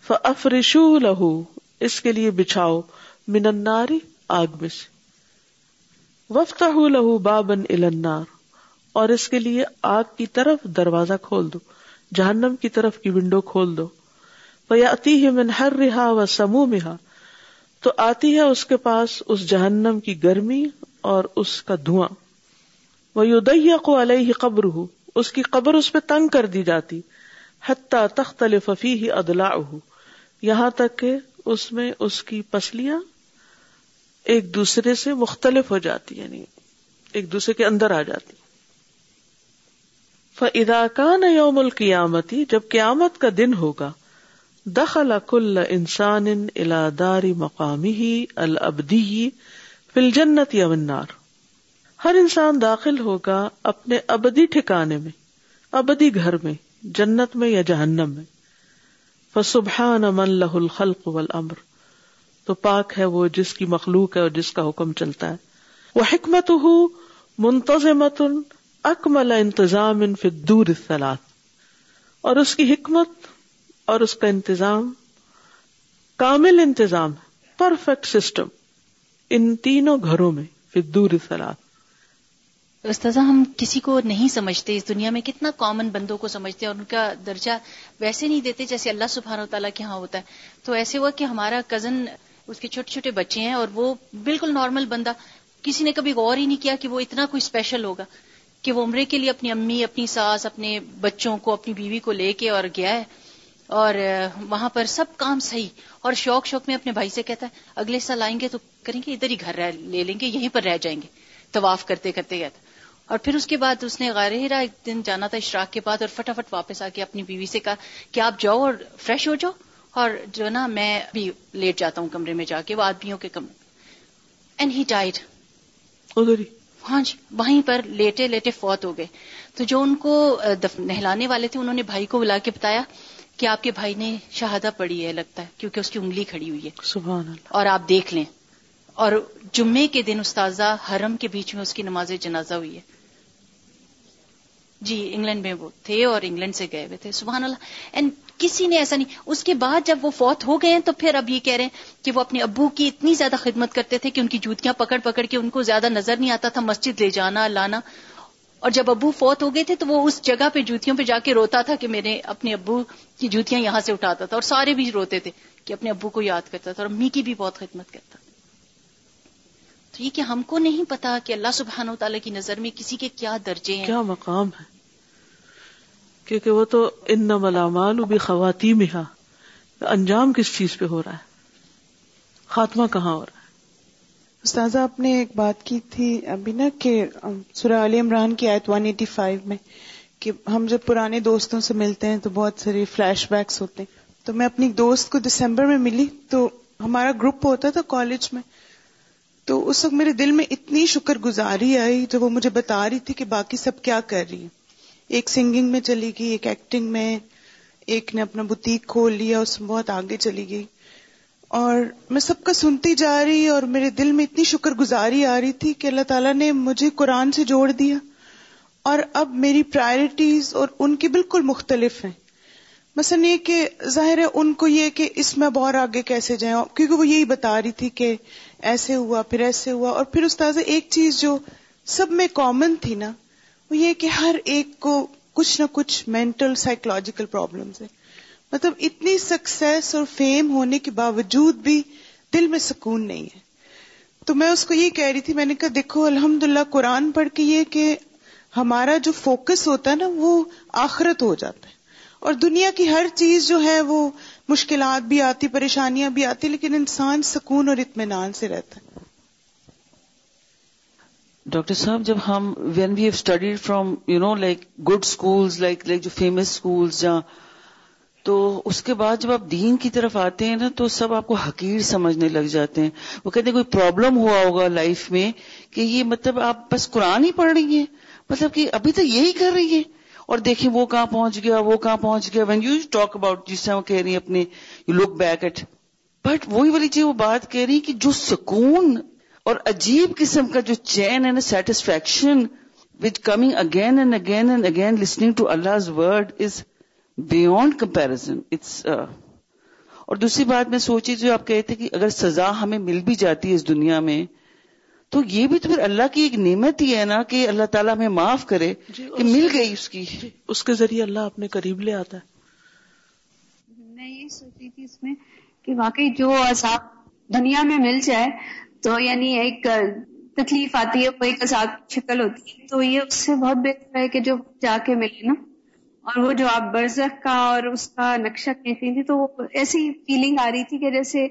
فافرشو لہو، اس کے لیے بچھاؤ۔ من النار، آگ میں سے۔ وفت لہو بابن النار۔ اور اس کے لیے آگ کی طرف دروازہ کھول دو، جہنم کی طرف کی ونڈو کھول دو۔ آتی ہے من ہر رہا و سمو مہا تو آتی ہے اس کے پاس اس جہنم کی گرمی اور اس کا دھواں۔ وہ یودیا کو علیہ قبر ہو اس کی قبر اس پہ تنگ کر دی جاتی۔ حتیٰ تخت الفی ہی ادلا یہاں تک کہ اس میں اس کی پسلیاں ایک دوسرے سے مختلف ہو جاتی یعنی ایک دوسرے کے اندر آ جاتی۔ فدا کان یوم القیامتی جب قیامت کا دن ہوگا، دخل کل انسان الاداری مقامی ہی البدی ہی فل جنت یمنار ہر انسان داخل ہوگا اپنے ابدی ٹھکانے میں، ابدی گھر میں، جنت میں یا جہنم میں۔ فسبحان من لہ الخلق والامر تو پاک ہے وہ جس کی مخلوق ہے اور جس کا حکم چلتا ہے۔ وہ حکمت ہو منتظمت اکمل انتظام ان فدور سلاد اور اس کی حکمت اور اس کا انتظام کامل انتظام پرفیکٹ سسٹم ان تینوں گھروں میں فدور سلاد استاذہ، ہم کسی کو نہیں سمجھتے اس دنیا میں، کتنا کامن بندوں کو سمجھتے ہیں اور ان کا درجہ ویسے نہیں دیتے جیسے اللہ سبحانہ و تعالیٰ کے ہاں ہوتا ہے۔ تو ایسے ہوا کہ ہمارا کزن اس کے چھوٹے چھوٹے بچے ہیں اور وہ بالکل نارمل بندہ، کسی نے کبھی غور ہی نہیں کیا کہ وہ اتنا کوئی اسپیشل ہوگا کہ وہ عمرے کے لیے اپنی امی، اپنی ساس، اپنے بچوں کو، اپنی بیوی کو لے کے اور گیا ہے۔ اور وہاں پر سب کام صحیح۔ اور شوق شوق میں اپنے بھائی سے کہتا ہے، اگلے سال آئیں گے تو کریں گے ادھر ہی گھر لے لیں گے، یہیں پر رہ جائیں گے۔ طواف کرتے کرتے گیا تھا۔ اور پھر اس کے بعد اس نے غیر ہیرا ایک دن جانا تھا اشراق کے بعد اور فٹافٹ واپس آ کے اپنی بیوی سے کہا کہ آپ جاؤ اور فریش ہو جاؤ۔ اور جو نا میں بھی لیٹ جاتا ہوں کمرے میں جا کے وہ آدمیوں کے کمرے اینڈ ہی ڈائڈ ادھر ہاں جی وہیں پر لیٹے لیٹے فوت ہو گئے۔ تو جو ان کو نہلانے والے تھے انہوں نے بھائی کو بلا کے بتایا کہ آپ کے بھائی نے شہادہ پڑی ہے لگتا ہے کیونکہ اس کی انگلی کھڑی ہوئی ہے۔ سبحان اللہ۔ اور آپ دیکھ لیں۔ اور جمعے کے دن استاذہ حرم کے بیچ میں اس کی نماز جنازہ ہوئی ہے۔ جی انگلینڈ میں وہ تھے اور انگلینڈ سے گئے ہوئے تھے۔ سبحان اللہ۔ اینڈ کسی نے ایسا نہیں۔ اس کے بعد جب وہ فوت ہو گئے ہیں تو پھر اب یہ کہہ رہے ہیں کہ وہ اپنے ابو کی اتنی زیادہ خدمت کرتے تھے کہ ان کی جوتیاں پکڑ پکڑ کے ان کو زیادہ نظر نہیں آتا تھا، مسجد لے جانا، لانا۔ اور جب ابو فوت ہو گئے تھے تو وہ اس جگہ پہ جوتیوں پہ جا کے روتا تھا کہ میرے اپنے ابو کی جوتیاں یہاں سے اٹھاتا تھا۔ اور سارے بھی روتے تھے کہ اپنے ابو کو یاد کرتا تھا اور امی کی بھی بہت خدمت کرتا تو یہ کہ ہم کو نہیں پتا کہ اللہ سبحانہ و تعالیٰ کی نظر میں کسی کے کیا درجے ہیں۔ کیا مقام ہے؟ کیونکہ وہ تو ان ملامال بھی خواتین انجام کس چیز پہ ہو رہا ہے؟ خاتمہ کہاں ہو رہا ہے؟ استاذہ، آپ نے ایک بات کی تھی ابھی نا کہ سورہ علی عمران کی آیت 185 میں کہ ہم جب پرانے دوستوں سے ملتے ہیں تو بہت سارے فلیش بیکس ہوتے ہیں۔ تو میں اپنی دوست کو دسمبر میں ملی تو ہمارا گروپ ہوتا تھا کالج میں۔ تو اس وقت میرے دل میں اتنی شکر گزاری آئی جب وہ مجھے بتا رہی تھی کہ باقی سب کیا کر رہی ہیں۔ ایک سنگنگ میں چلی گئی، ایک ایکٹنگ میں ایک نے اپنا بتیک کھول لیا، اس میں بہت آگے چلی گئی۔ اور میں سب کا سنتی جا رہی اور میرے دل میں اتنی شکر گزاری آ رہی تھی کہ اللہ تعالیٰ نے مجھے قرآن سے جوڑ دیا۔ اور اب میری پرائرٹیز اور ان کی بالکل مختلف ہیں۔ مثلا یہ کہ ظاہر ہے ان کو یہ کہ اس میں بہت آگے کیسے جائیں؟ کیونکہ وہ یہی بتا رہی تھی کہ ایسے ہوا، پھر ایسے ہوا۔ اور پھر استاذ ایک چیز جو سب میں کامن تھی نا وہ یہ کہ ہر ایک کو کچھ نہ کچھ مینٹل سائیکولوجیکل پرابلمس ہیں۔ مطلب اتنی سکسیس اور فیم ہونے کے باوجود بھی دل میں سکون نہیں ہے۔ تو میں اس کو یہ کہہ رہی تھی، میں نے کہا دیکھو الحمد للہ قرآن پڑھ کے یہ کہ ہمارا جو فوکس ہوتا ہے نا، وہ آخرت ہو جاتا ہے۔ اور دنیا کی ہر چیز جو ہے، وہ مشکلات بھی آتی، پریشانیاں بھی آتی، لیکن انسان سکون اور اطمینان سے رہتا ہے۔ ڈاکٹر صاحب، جب ہم when we have studied from you know like good schools like like جو فیمس اسکولس جہاں، تو اس کے بعد جب آپ دین کی طرف آتے ہیں نا، تو سب آپ کو حقیر سمجھنے لگ جاتے ہیں۔ وہ کہتے ہیں کوئی پرابلم ہوا ہوگا لائف میں کہ یہ مطلب آپ بس قرآن ہی پڑھ رہی ہیں۔ مطلب کہ ابھی تو یہی کر رہی ہیں۔ اور دیکھیں وہ کہاں پہنچ گیا، وہ کہاں پہنچ گیا۔ وین یو ٹاک اباؤٹ جس سے وہ کہہ رہی ہیں اپنے you look back at but وہی والی چیز وہ بات کہہ رہی کہ جو سکون اور عجیب قسم کا جو چین ہے نا satisfaction which coming again and again and again listening to Allah word is beyond comparison it's اور دوسری بات میں سوچی جو آپ کہتے کہ اگر سزا ہمیں مل بھی جاتی ہے اس دنیا میں تو یہ بھی تو پھر اللہ کی ایک نعمت ہی ہے نا کہ اللہ تعالیٰ ہمیں معاف کرے جی کہ مل گئی اس کی۔ جی اس کے ذریعے اللہ اپنے قریب لے آتا ہے۔ میں یہ سوچی تھی اس میں کہ واقعی جو عذاب دنیا میں مل جائے تو یعنی ایک تکلیف آتی ہے وہ ایک عذاب شکل ہوتی ہے تو یہ اس سے بہت بہتر ہے کہ جو جا کے ملے نا اور وہ جو آپ برزخ کا اور اس کا نقشہ کھینچ رہی تھی تو وہ ایسی فیلنگ آ رہی تھی کہ جیسے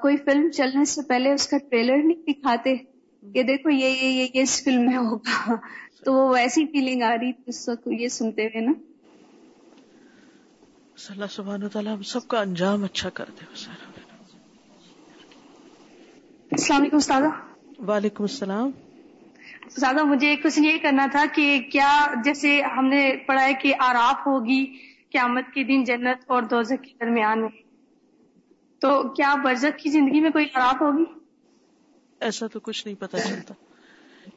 کوئی فلم چلنے سے پہلے اس کا ٹریلر نہیں دکھاتے کہ دیکھو یہ یہ یہ, یہ اس فلم میں ہوگا۔ تو وہ ویسی فیلنگ آ رہی تھی اس وقت یہ سنتے ہوئے نا۔ اللہ سبحانہ تعالیٰ ہم سب کا انجام اچھا کر دے السلام علیکم استاد وعلیکم السلام۔ استاد مجھے کچھ یہ کرنا تھا کہ کیا جیسے ہم نے پڑھا ہے کہ آراف ہوگی قیامت کے دن جنت اور دوزہ کے درمیان میں۔ تو کیا برزخ کی زندگی میں کوئی خراب ہوگی؟ ایسا تو کچھ نہیں پتا چلتا۔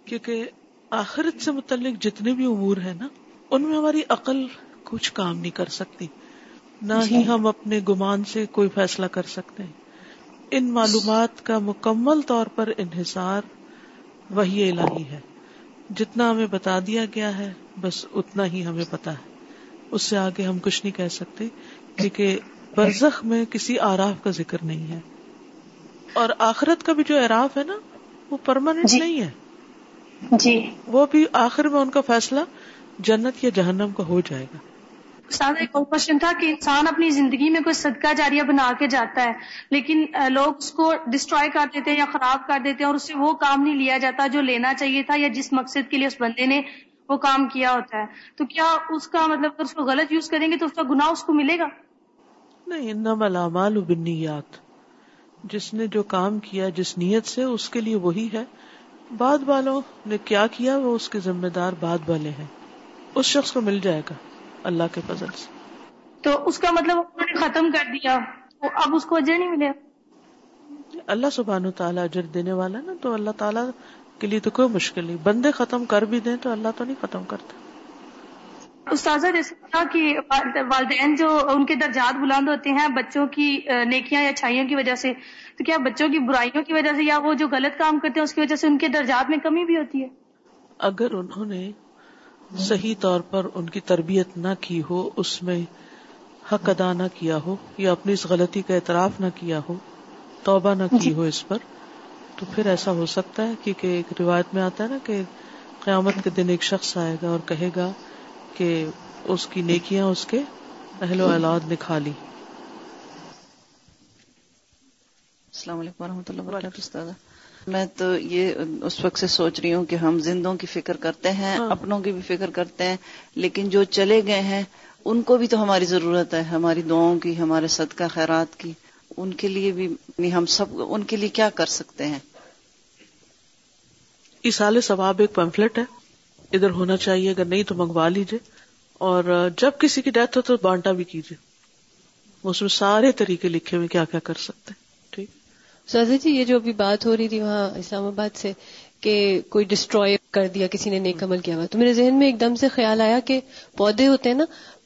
کیونکہ آخرت سے متعلق جتنے بھی امور ہیں نا ان میں ہماری عقل کچھ کام نہیں کر سکتی۔ نہ ہی جی۔ ہم اپنے گمان سے کوئی فیصلہ کر سکتے ہیں۔ ان معلومات کا مکمل طور پر انحصار وہی الہی ہے۔ جتنا ہمیں بتا دیا گیا ہے بس اتنا ہی ہمیں پتا ہے۔ اس سے آگے ہم کچھ نہیں کہہ سکتے کیونکہ برزخ میں کسی آراف کا ذکر نہیں ہے۔ اور آخرت کا بھی جو اعراف ہے نا وہ پرماننٹ جی۔ نہیں ہے۔ جی۔ وہ بھی آخر میں ان کا فیصلہ جنت یا جہنم کا ہو جائے گا۔ استاد ایک اور کوشچن تھا کہ انسان اپنی زندگی میں کوئی صدقہ جاریہ بنا کے جاتا ہے، لیکن لوگ اس کو ڈسٹروائے کر دیتے ہیں یا خراب کر دیتے ہیں اور اس سے وہ کام نہیں لیا جاتا جو لینا چاہیے تھا یا جس مقصد کے لیے اس بندے نے وہ کام کیا ہوتا ہے۔ تو کیا اس کا مطلب اگر اس کو غلط یوز کریں گے تو اس کا گناہ اس کو ملے گا؟ نہیں، انما بالنیات جس نے جو کام کیا، جس نیت سے اس کے لیے وہی ہے۔ بعد والوں نے کیا کیا، وہ اس کے ذمہ دار بعد والے ہیں۔ اس شخص کو مل جائے گا۔ اللہ کے فضل سے۔ تو اس کا مطلب انہوں نے ختم کر دیا۔ اب اس کو اجر نہیں ملے۔ اللہ سبحانہ و تعالیٰ اجر دینے والا نا تو اللہ تعالیٰ کے لیے تو کوئی مشکل نہیں۔ بندے ختم کر بھی دیں تو اللہ تو نہیں ختم کرتا۔ استاذہ جیسے کہا کہ والد- والدین جو ان کے درجات بلند ہوتے ہیں بچوں کی نیکیاں یا اچھائیوں کی وجہ سے تو کیا بچوں کی برائیوں کی وجہ سے یا وہ جو غلط کام کرتے ہیں اس کی وجہ سے ان کے درجات میں کمی بھی ہوتی ہے؟ اگر انہوں نے صحیح طور پر ان کی تربیت نہ کی ہو اس میں حق ادا نہ کیا ہو یا اپنی اس غلطی کا اعتراف نہ کیا ہو توبہ نہ کی ہو اس پر تو پھر ایسا ہو سکتا ہے کیونکہ ایک روایت میں آتا ہے نا کہ قیامت کے دن ایک شخص آئے گا اور کہے گا کہ اس کی نیکیاں اس کے اہل و اولاد نے کھا لی۔ السلام علیکم ورحمۃ اللہ وبرکاتہ استاد میں تو یہ اس وقت سے سوچ رہی ہوں کہ ہم زندوں کی فکر کرتے ہیں ہاں۔ اپنوں کی بھی فکر کرتے ہیں لیکن جو چلے گئے ہیں ان کو بھی تو ہماری ضرورت ہے ہماری دعاؤں کی ہمارے صدقہ خیرات کی۔ ان کے لیے بھی یعنی ہم سب ان کے لیے کیا کر سکتے ہیں؟ اسال ثواب ایک پمفلٹ ہے۔ ادھر ہونا چاہیے اگر نہیں تو منگوا لیجیے اور جب کسی کی ڈیتھ ہو تو بانٹا بھی کیجیے اس میں سارے طریقے لکھے ہوئے کیا کیا کر سکتے ہیں۔ سازا جی یہ جو ابھی بات ہو رہی تھی وہاں اسلام آباد سے کہ کوئی ڈسٹروائے کر دیا کسی نے نیک عمل کیا ہوا تو میرے ذہن میں ایک دم سے خیال آیا کہ پودے ہوتے ہیں نا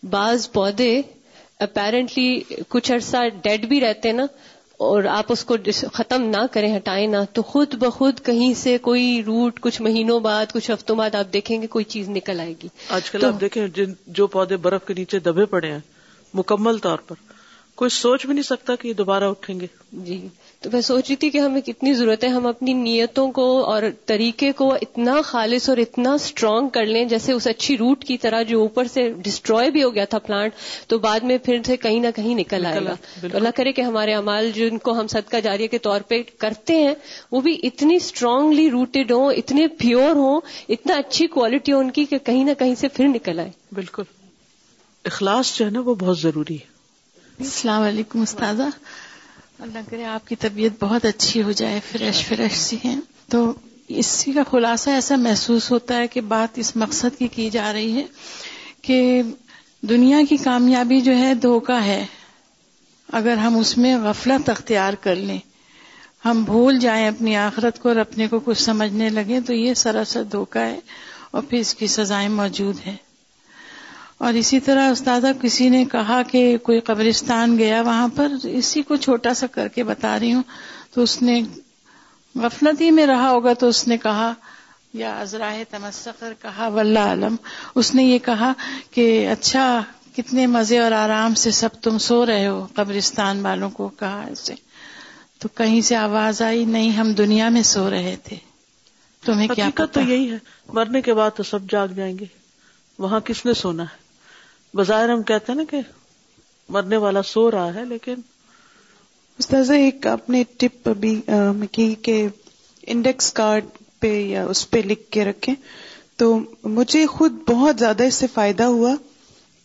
بعض پودے اپیرنٹلی کچھ عرصہ ڈیڈ بھی رہتے ہیں نا اور آپ اس کو ختم نہ کریں ہٹائیں نہ تو خود بخود کہیں سے کوئی روٹ کچھ مہینوں بعد کچھ ہفتوں بعد آپ دیکھیں گے کوئی چیز نکل آئے گی۔ آج کل آپ دیکھیں جن جو پودے برف کے نیچے دبے پڑے ہیں مکمل طور پر کوئی سوچ بھی نہیں سکتا کہ یہ دوبارہ اٹھیں گے۔ جی۔ تو میں سوچ رہی تھی کہ ہمیں کتنی ضرورت ہے ہم اپنی نیتوں کو اور طریقے کو اتنا خالص اور اتنا اسٹرانگ کر لیں جیسے اس اچھی روٹ کی طرح جو اوپر سے ڈسٹروائے بھی ہو گیا تھا پلانٹ تو بعد میں پھر سے کہیں نہ کہیں نکل آئے گا۔ تو اللہ کرے کہ ہمارے امال جن کو ہم صدقہ جاریہ کے طور پہ کرتے ہیں وہ بھی اتنی اسٹرانگلی روٹیڈ ہوں اتنے پیور ہوں اتنا اچھی کوالٹی ہو ان کی کہ کہیں نہ کہیں سے پھر نکل آئے۔ بالکل۔ اخلاص جو ہے نا وہ بہت ضروری ہے۔ السلام علیکم استاذہ۔ اللہ کرے آپ کی طبیعت بہت اچھی ہو جائے، فریش فریش سی ہیں۔ تو اسی کا خلاصہ ایسا محسوس ہوتا ہے کہ بات اس مقصد کی کی جا رہی ہے کہ دنیا کی کامیابی جو ہے دھوکہ ہے۔ اگر ہم اس میں غفلت اختیار کر لیں، ہم بھول جائیں اپنی آخرت کو اور اپنے کو کچھ سمجھنے لگیں، تو یہ سراسر دھوکہ ہے اور پھر اس کی سزائیں موجود ہیں۔ اور اسی طرح استادہ کسی نے کہا کہ کوئی قبرستان گیا وہاں پر اسی کو چھوٹا سا کر کے بتا رہی ہوں۔ تو اس نے غفلت ہی میں رہا ہوگا تو اس نے کہا یا ازراہ تمسخر کہا واللہ علم اس نے یہ کہا کہ اچھا کتنے مزے اور آرام سے سب تم سو رہے ہو قبرستان والوں کو کہا ایسے تو کہیں سے آواز آئی نہیں ہم دنیا میں سو رہے تھے۔ تمہیں کیا پتا تو یہی ہے مرنے کے بعد تو سب جاگ جائیں گے۔ وہاں کس نے سونا ہے؟ بظاہر ہم کہتے ہیں نا کہ مرنے والا سو رہا ہے، لیکن استاذہ ایک آپ نے ٹپ ابھی کی کہ انڈیکس کارڈ پہ یا اس پہ لکھ کے رکھیں۔ تو مجھے خود بہت زیادہ اس سے فائدہ ہوا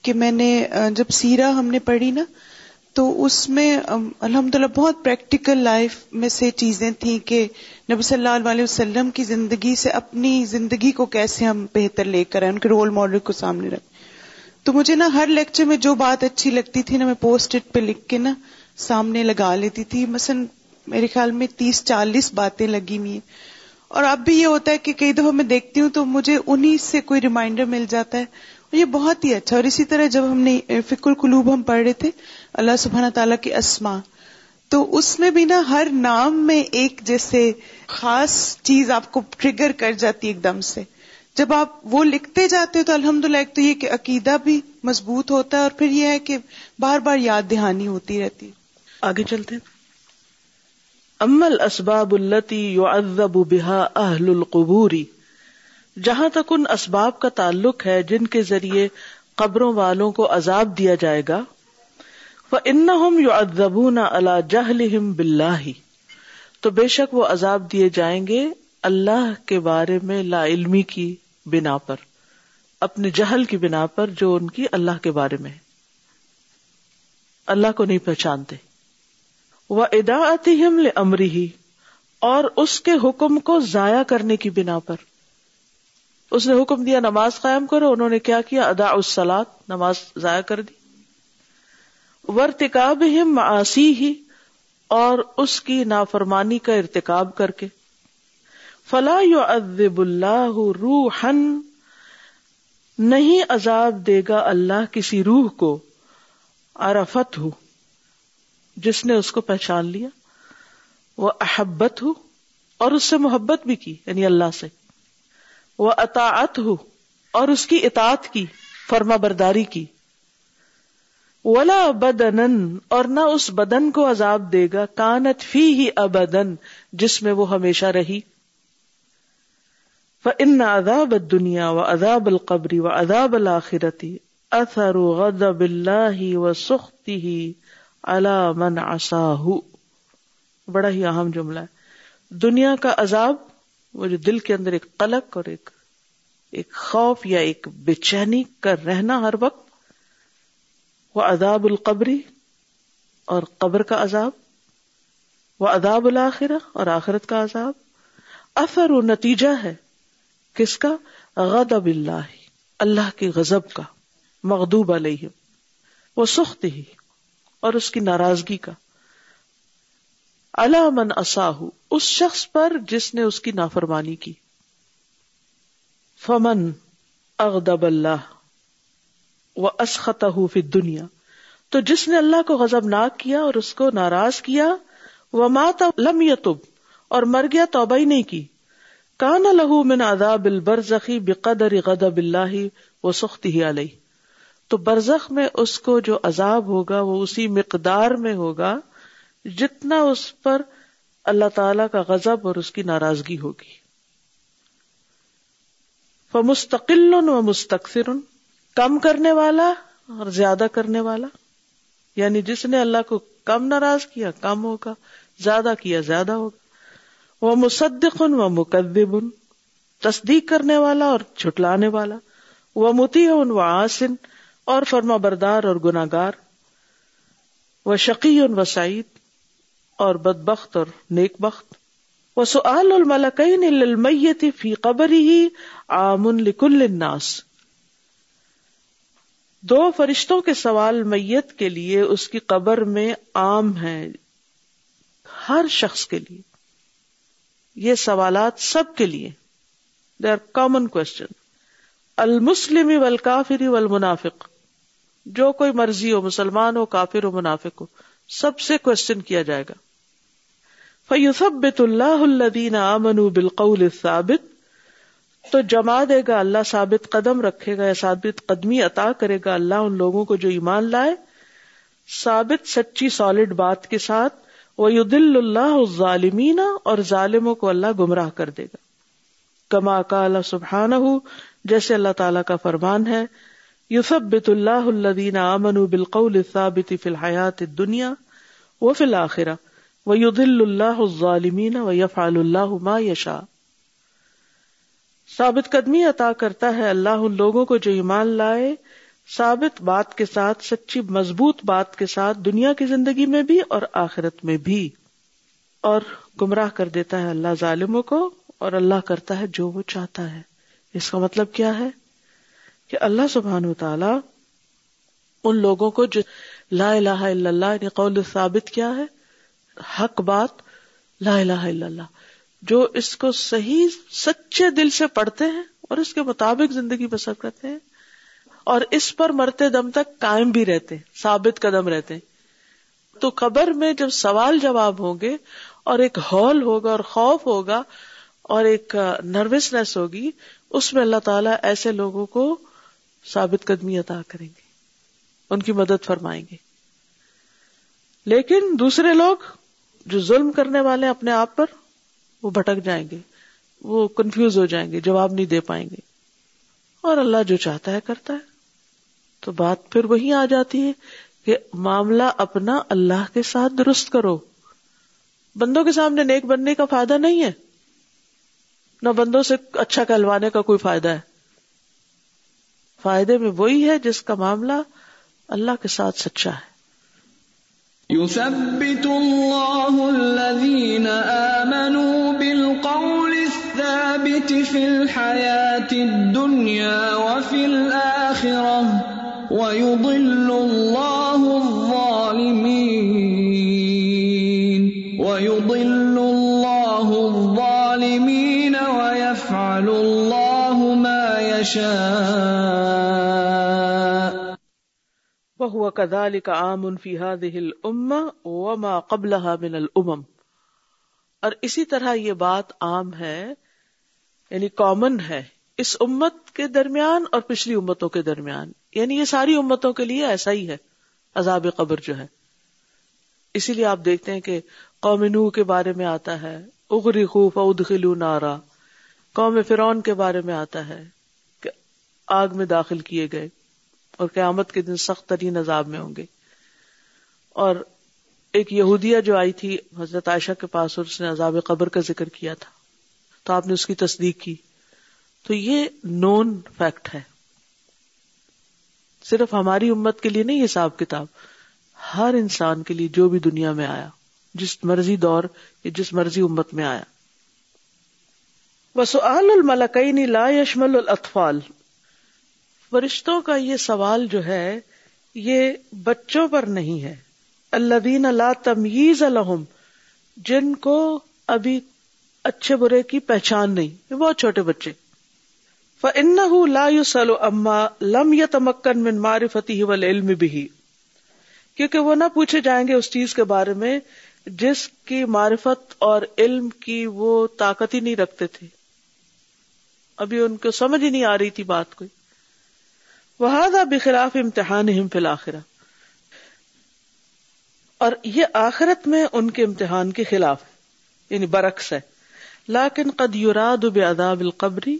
کہ میں نے جب سیرا ہم نے پڑھی نا، تو اس میں الحمد للہ بہت پریکٹیکل لائف میں سے چیزیں تھیں کہ نبی صلی اللہ علیہ وسلم کی زندگی سے اپنی زندگی کو کیسے ہم بہتر لے کر آئیں ان کے رول ماڈل کو سامنے رکھ تو مجھے نا ہر لیکچر میں جو بات اچھی لگتی تھی نا، میں پوسٹ اٹ پہ لکھ کے نا سامنے لگا لیتی تھی۔ مثلا میرے خیال میں تیس چالیس باتیں لگی ہوئی اور اب بھی یہ ہوتا ہے کہ کئی دفعہ میں دیکھتی ہوں تو مجھے انہی سے کوئی ریمائنڈر مل جاتا ہے۔ اور یہ بہت ہی اچھا۔ اور اسی طرح جب ہم نے فکر القلوب ہم پڑھ رہے تھے، اللہ سبحانہ تعالیٰ کے اسما تو اس میں بھی نا ہر نام میں ایک جیسے خاص چیز آپ کو ٹریگر کر جاتی ایک دم سے۔ جب آپ وہ لکھتے جاتے تو الحمد للہ ایک تو یہ کہ عقیدہ بھی مضبوط ہوتا ہے اور پھر یہ ہے کہ بار بار یاد دہانی ہوتی رہتی آگے چلتے ہیں۔ امل اسباب التی یعذب بها اہل القبوری جہاں تک ان اسباب کا تعلق ہے جن کے ذریعے قبروں والوں کو عذاب دیا جائے گا، فَإِنَّهُمْ يُعَذَّبُونَ عَلَى جَهْلِهِمْ بِاللَّهِ۔ تو بے شک وہ عذاب دیے جائیں گے اللہ کے بارے میں لا علمی کی۔ بنا پر، اپنے جہل کی بنا پر جو ان کی اللہ کے بارے میں اللہ کو نہیں پہچانتے۔ وہ ادا امری ہی اور اس کے حکم کو ضائع کرنے کی بنا پر۔ اس نے حکم دیا، نماز قائم کرو، انہوں نے کیا کیا؟ ادا اسلاد نماز ضائع کر دی۔ ورتکاب معاسی ہی اور اس کی نافرمانی کا ارتکاب کر کے۔ فلا یو ادب اللہ روحن نہیں عذاب دے گا اللہ کسی روح کو، عرفت ہو، جس نے اس کو پہچان لیا، وہ احبت ہو، اور اس سے محبت بھی کی یعنی اللہ سے، وہ اطاعت ہو، اور اس کی اطاعت کی، فرما برداری کی۔ ولا بدن اور نہ اس بدن کو عذاب دے گا، کانت فی ہی ابدن جس میں وہ ہمیشہ رہی۔ فإن عذاب الدنيا وعذاب القبر وعذاب الآخرة أثر غضب الله وسخطه على من عصاه۔ بڑا ہی اہم جملہ ہے۔ دنیا کا عذاب، وہ جو دل کے اندر ایک قلق اور ایک ایک خوف یا ایک بے چینی کا رہنا ہر وقت، وہ عذاب القبری اور قبر کا عذاب، وہ عذاب الآخرہ اور آخرت کا عذاب۔ اثر و نتیجہ ہے۔ کس کا؟ غضب اللہ اللہ کے غضب کا مغدوب علیہ وہ سخت ہی، اور اس کی ناراضگی کا۔ اللہ من اصاہ اس شخص پر جس نے اس کی نافرمانی کی۔ فمن اغدب اللہ وہ اسخط فی دنیا تو جس نے اللہ کو غضب ناک کیا اور اس کو ناراض کیا وہ مات لم یتب، اور مر گیا توبہ ہی نہیں کی۔ کان لہو من عذاب البرزخی بقدر غضب اللہ و سختی ہی علیہ۔ تو برزخ میں اس کو جو عذاب ہوگا وہ اسی مقدار میں ہوگا جتنا اس پر اللہ تعالی کا غضب اور اس کی ناراضگی ہوگی۔ فمستقل و مستقصر کم کرنے والا اور زیادہ کرنے والا۔ یعنی جس نے اللہ کو کم ناراض کیا، کم ہوگا، زیادہ کیا، زیادہ ہوگا۔ وہ مصدق و مقدب تصدیق کرنے والا اور چھٹلانے والا، وہ متی ان و آسن اور فرما بردار اور گناگار وہ شقی ان و سعید اور بد بخت اور نیک بخت۔ وہ سعال الملکین فی قبر ہی آمن لکل الناس۔ دو فرشتوں کے سوال میت کے لیے اس کی قبر میں عام ہے ہر شخص کے لیے۔ یہ سوالات سب کے لیے۔ دے آر کامن کوشچن المسلم والکافر والمنافق۔ جو کوئی مرضی ہو، مسلمان ہو، کافر ہو، منافق ہو، سب سے کوشچن کیا جائے گا۔ فیوسبت اللہ الدین امن بالقول ثابت تو جما دے گا، اللہ ثابت قدم رکھے گا یا ثابت قدمی عطا کرے گا، اللہ ان لوگوں کو جو ایمان لائے۔ ثابت، سچی سالڈ بات کے ساتھ۔ وہ دل اللہ ظالمین اور ظالموں کو اللہ گمراہ کر دے گا۔ کما کا سبحان جیسے اللہ تعالیٰ کا فرمان ہے یوسبت اللہ الدین امن بالقول ثابت فی الحیات دنیا وہ فی الآخرہ وہ دل اللہ ظالمین و یفعل اللہ ما یشا ثابت قدمی عطا کرتا ہے اللہ ان لوگوں کو جو ایمان لائے ثابت بات کے ساتھ، سچی مضبوط بات کے ساتھ دنیا کی زندگی میں بھی اور آخرت میں بھی۔ اور گمراہ کر دیتا ہے اللہ ظالموں کو اور اللہ کرتا ہے جو وہ چاہتا ہے۔ اس کا مطلب کیا ہے؟ کہ اللہ سبحان و تعالی ان لوگوں کو جو لا الہ الا اللہ یعنی قول ثابت کیا ہے، حق بات لا الہ الا اللہ، جو اس کو صحیح، سچے دل سے پڑھتے ہیں اور اس کے مطابق زندگی بسر کرتے ہیں۔ اور اس پر مرتے دم تک قائم بھی رہتے ہیں، ثابت قدم رہتے ہیں۔ تو قبر میں جب سوال جواب ہوں گے اور ایک ہال ہوگا اور خوف ہوگا اور ایک نروسنیس ہوگی، اس میں اللہ تعالیٰ ایسے لوگوں کو ثابت قدمی عطا کریں گے، ان کی مدد فرمائیں گے۔ لیکن دوسرے لوگ جو ظلم کرنے والے اپنے آپ پر، وہ بھٹک جائیں گے، وہ کنفیوز ہو جائیں گے، جواب نہیں دے پائیں گے۔ اور اللہ جو چاہتا ہے کرتا ہے۔ تو بات پھر وہی آ جاتی ہے کہ معاملہ اپنا اللہ کے ساتھ درست کرو۔ بندوں کے سامنے نیک بننے کا فائدہ نہیں ہے۔ نہ بندوں سے اچھا کہلوانے کا کوئی فائدہ ہے۔ فائدے میں وہی ہے جس کا معاملہ اللہ کے ساتھ سچا ہے۔ يثبت الله الذين آمنوا بالقول الثابت في الحياة الدنيا وفي الآخرة ويضل الله الظالمين ويضل الله الظالمين ويفعل الله ما يشاء وہ کدال کا عام فی هذه الامه وما قبلها من الامم اور اسی طرح یہ بات عام ہے یعنی کامن ہے، اس امت کے درمیان اور پچھلی امتوں کے درمیان۔ یعنی یہ ساری امتوں کے لیے ایسا ہی ہے، عذاب قبر جو ہے۔ اسی لیے آپ دیکھتے ہیں کہ قوم نو کے بارے میں آتا ہے اغری خوف ادخلو نارا۔ قوم فرون کے بارے میں آتا ہے کہ آگ میں داخل کیے گئے اور قیامت کے دن سخت ترین عذاب میں ہوں گے۔ اور ایک یہودیہ جو آئی تھی، حضرت عائشہ کے پاس اور اس نے عذاب قبر کا ذکر کیا تھا۔ تو آپ نے اس کی تصدیق کی۔ تو یہ نون فیکٹ ہے۔ صرف ہماری امت کے لیے نہیں، حساب کتاب۔ ہر انسان کے لیے جو بھی دنیا میں آیا، جس مرضی دور یا جس مرضی امت میں آیا۔ وسؤال الملکین لا یشمل الاطفال۔ فرشتوں کا یہ سوال جو ہے، یہ بچوں پر نہیں ہے۔ اللہ دین اللہ تمیز الحم جن کو ابھی اچھے برے کی پہچان نہیں، یہ بہت چھوٹے بچے۔ فن لا سلو اما لم یا تمکن من معرفتی علم بھی کیونکہ وہ نہ پوچھے جائیں گے اس چیز کے بارے میں جس کی معرفت اور علم کی وہ طاقت ہی نہیں رکھتے تھے۔ ابھی ان کو سمجھ ہی نہیں آ رہی تھی بات کوئی۔ وہ بخلاف امتحان آخرا اور یہ آخرت میں ان کے امتحان کے خلاف یعنی برعکس ہے۔ لاکن قد یوراد بعذاب القبری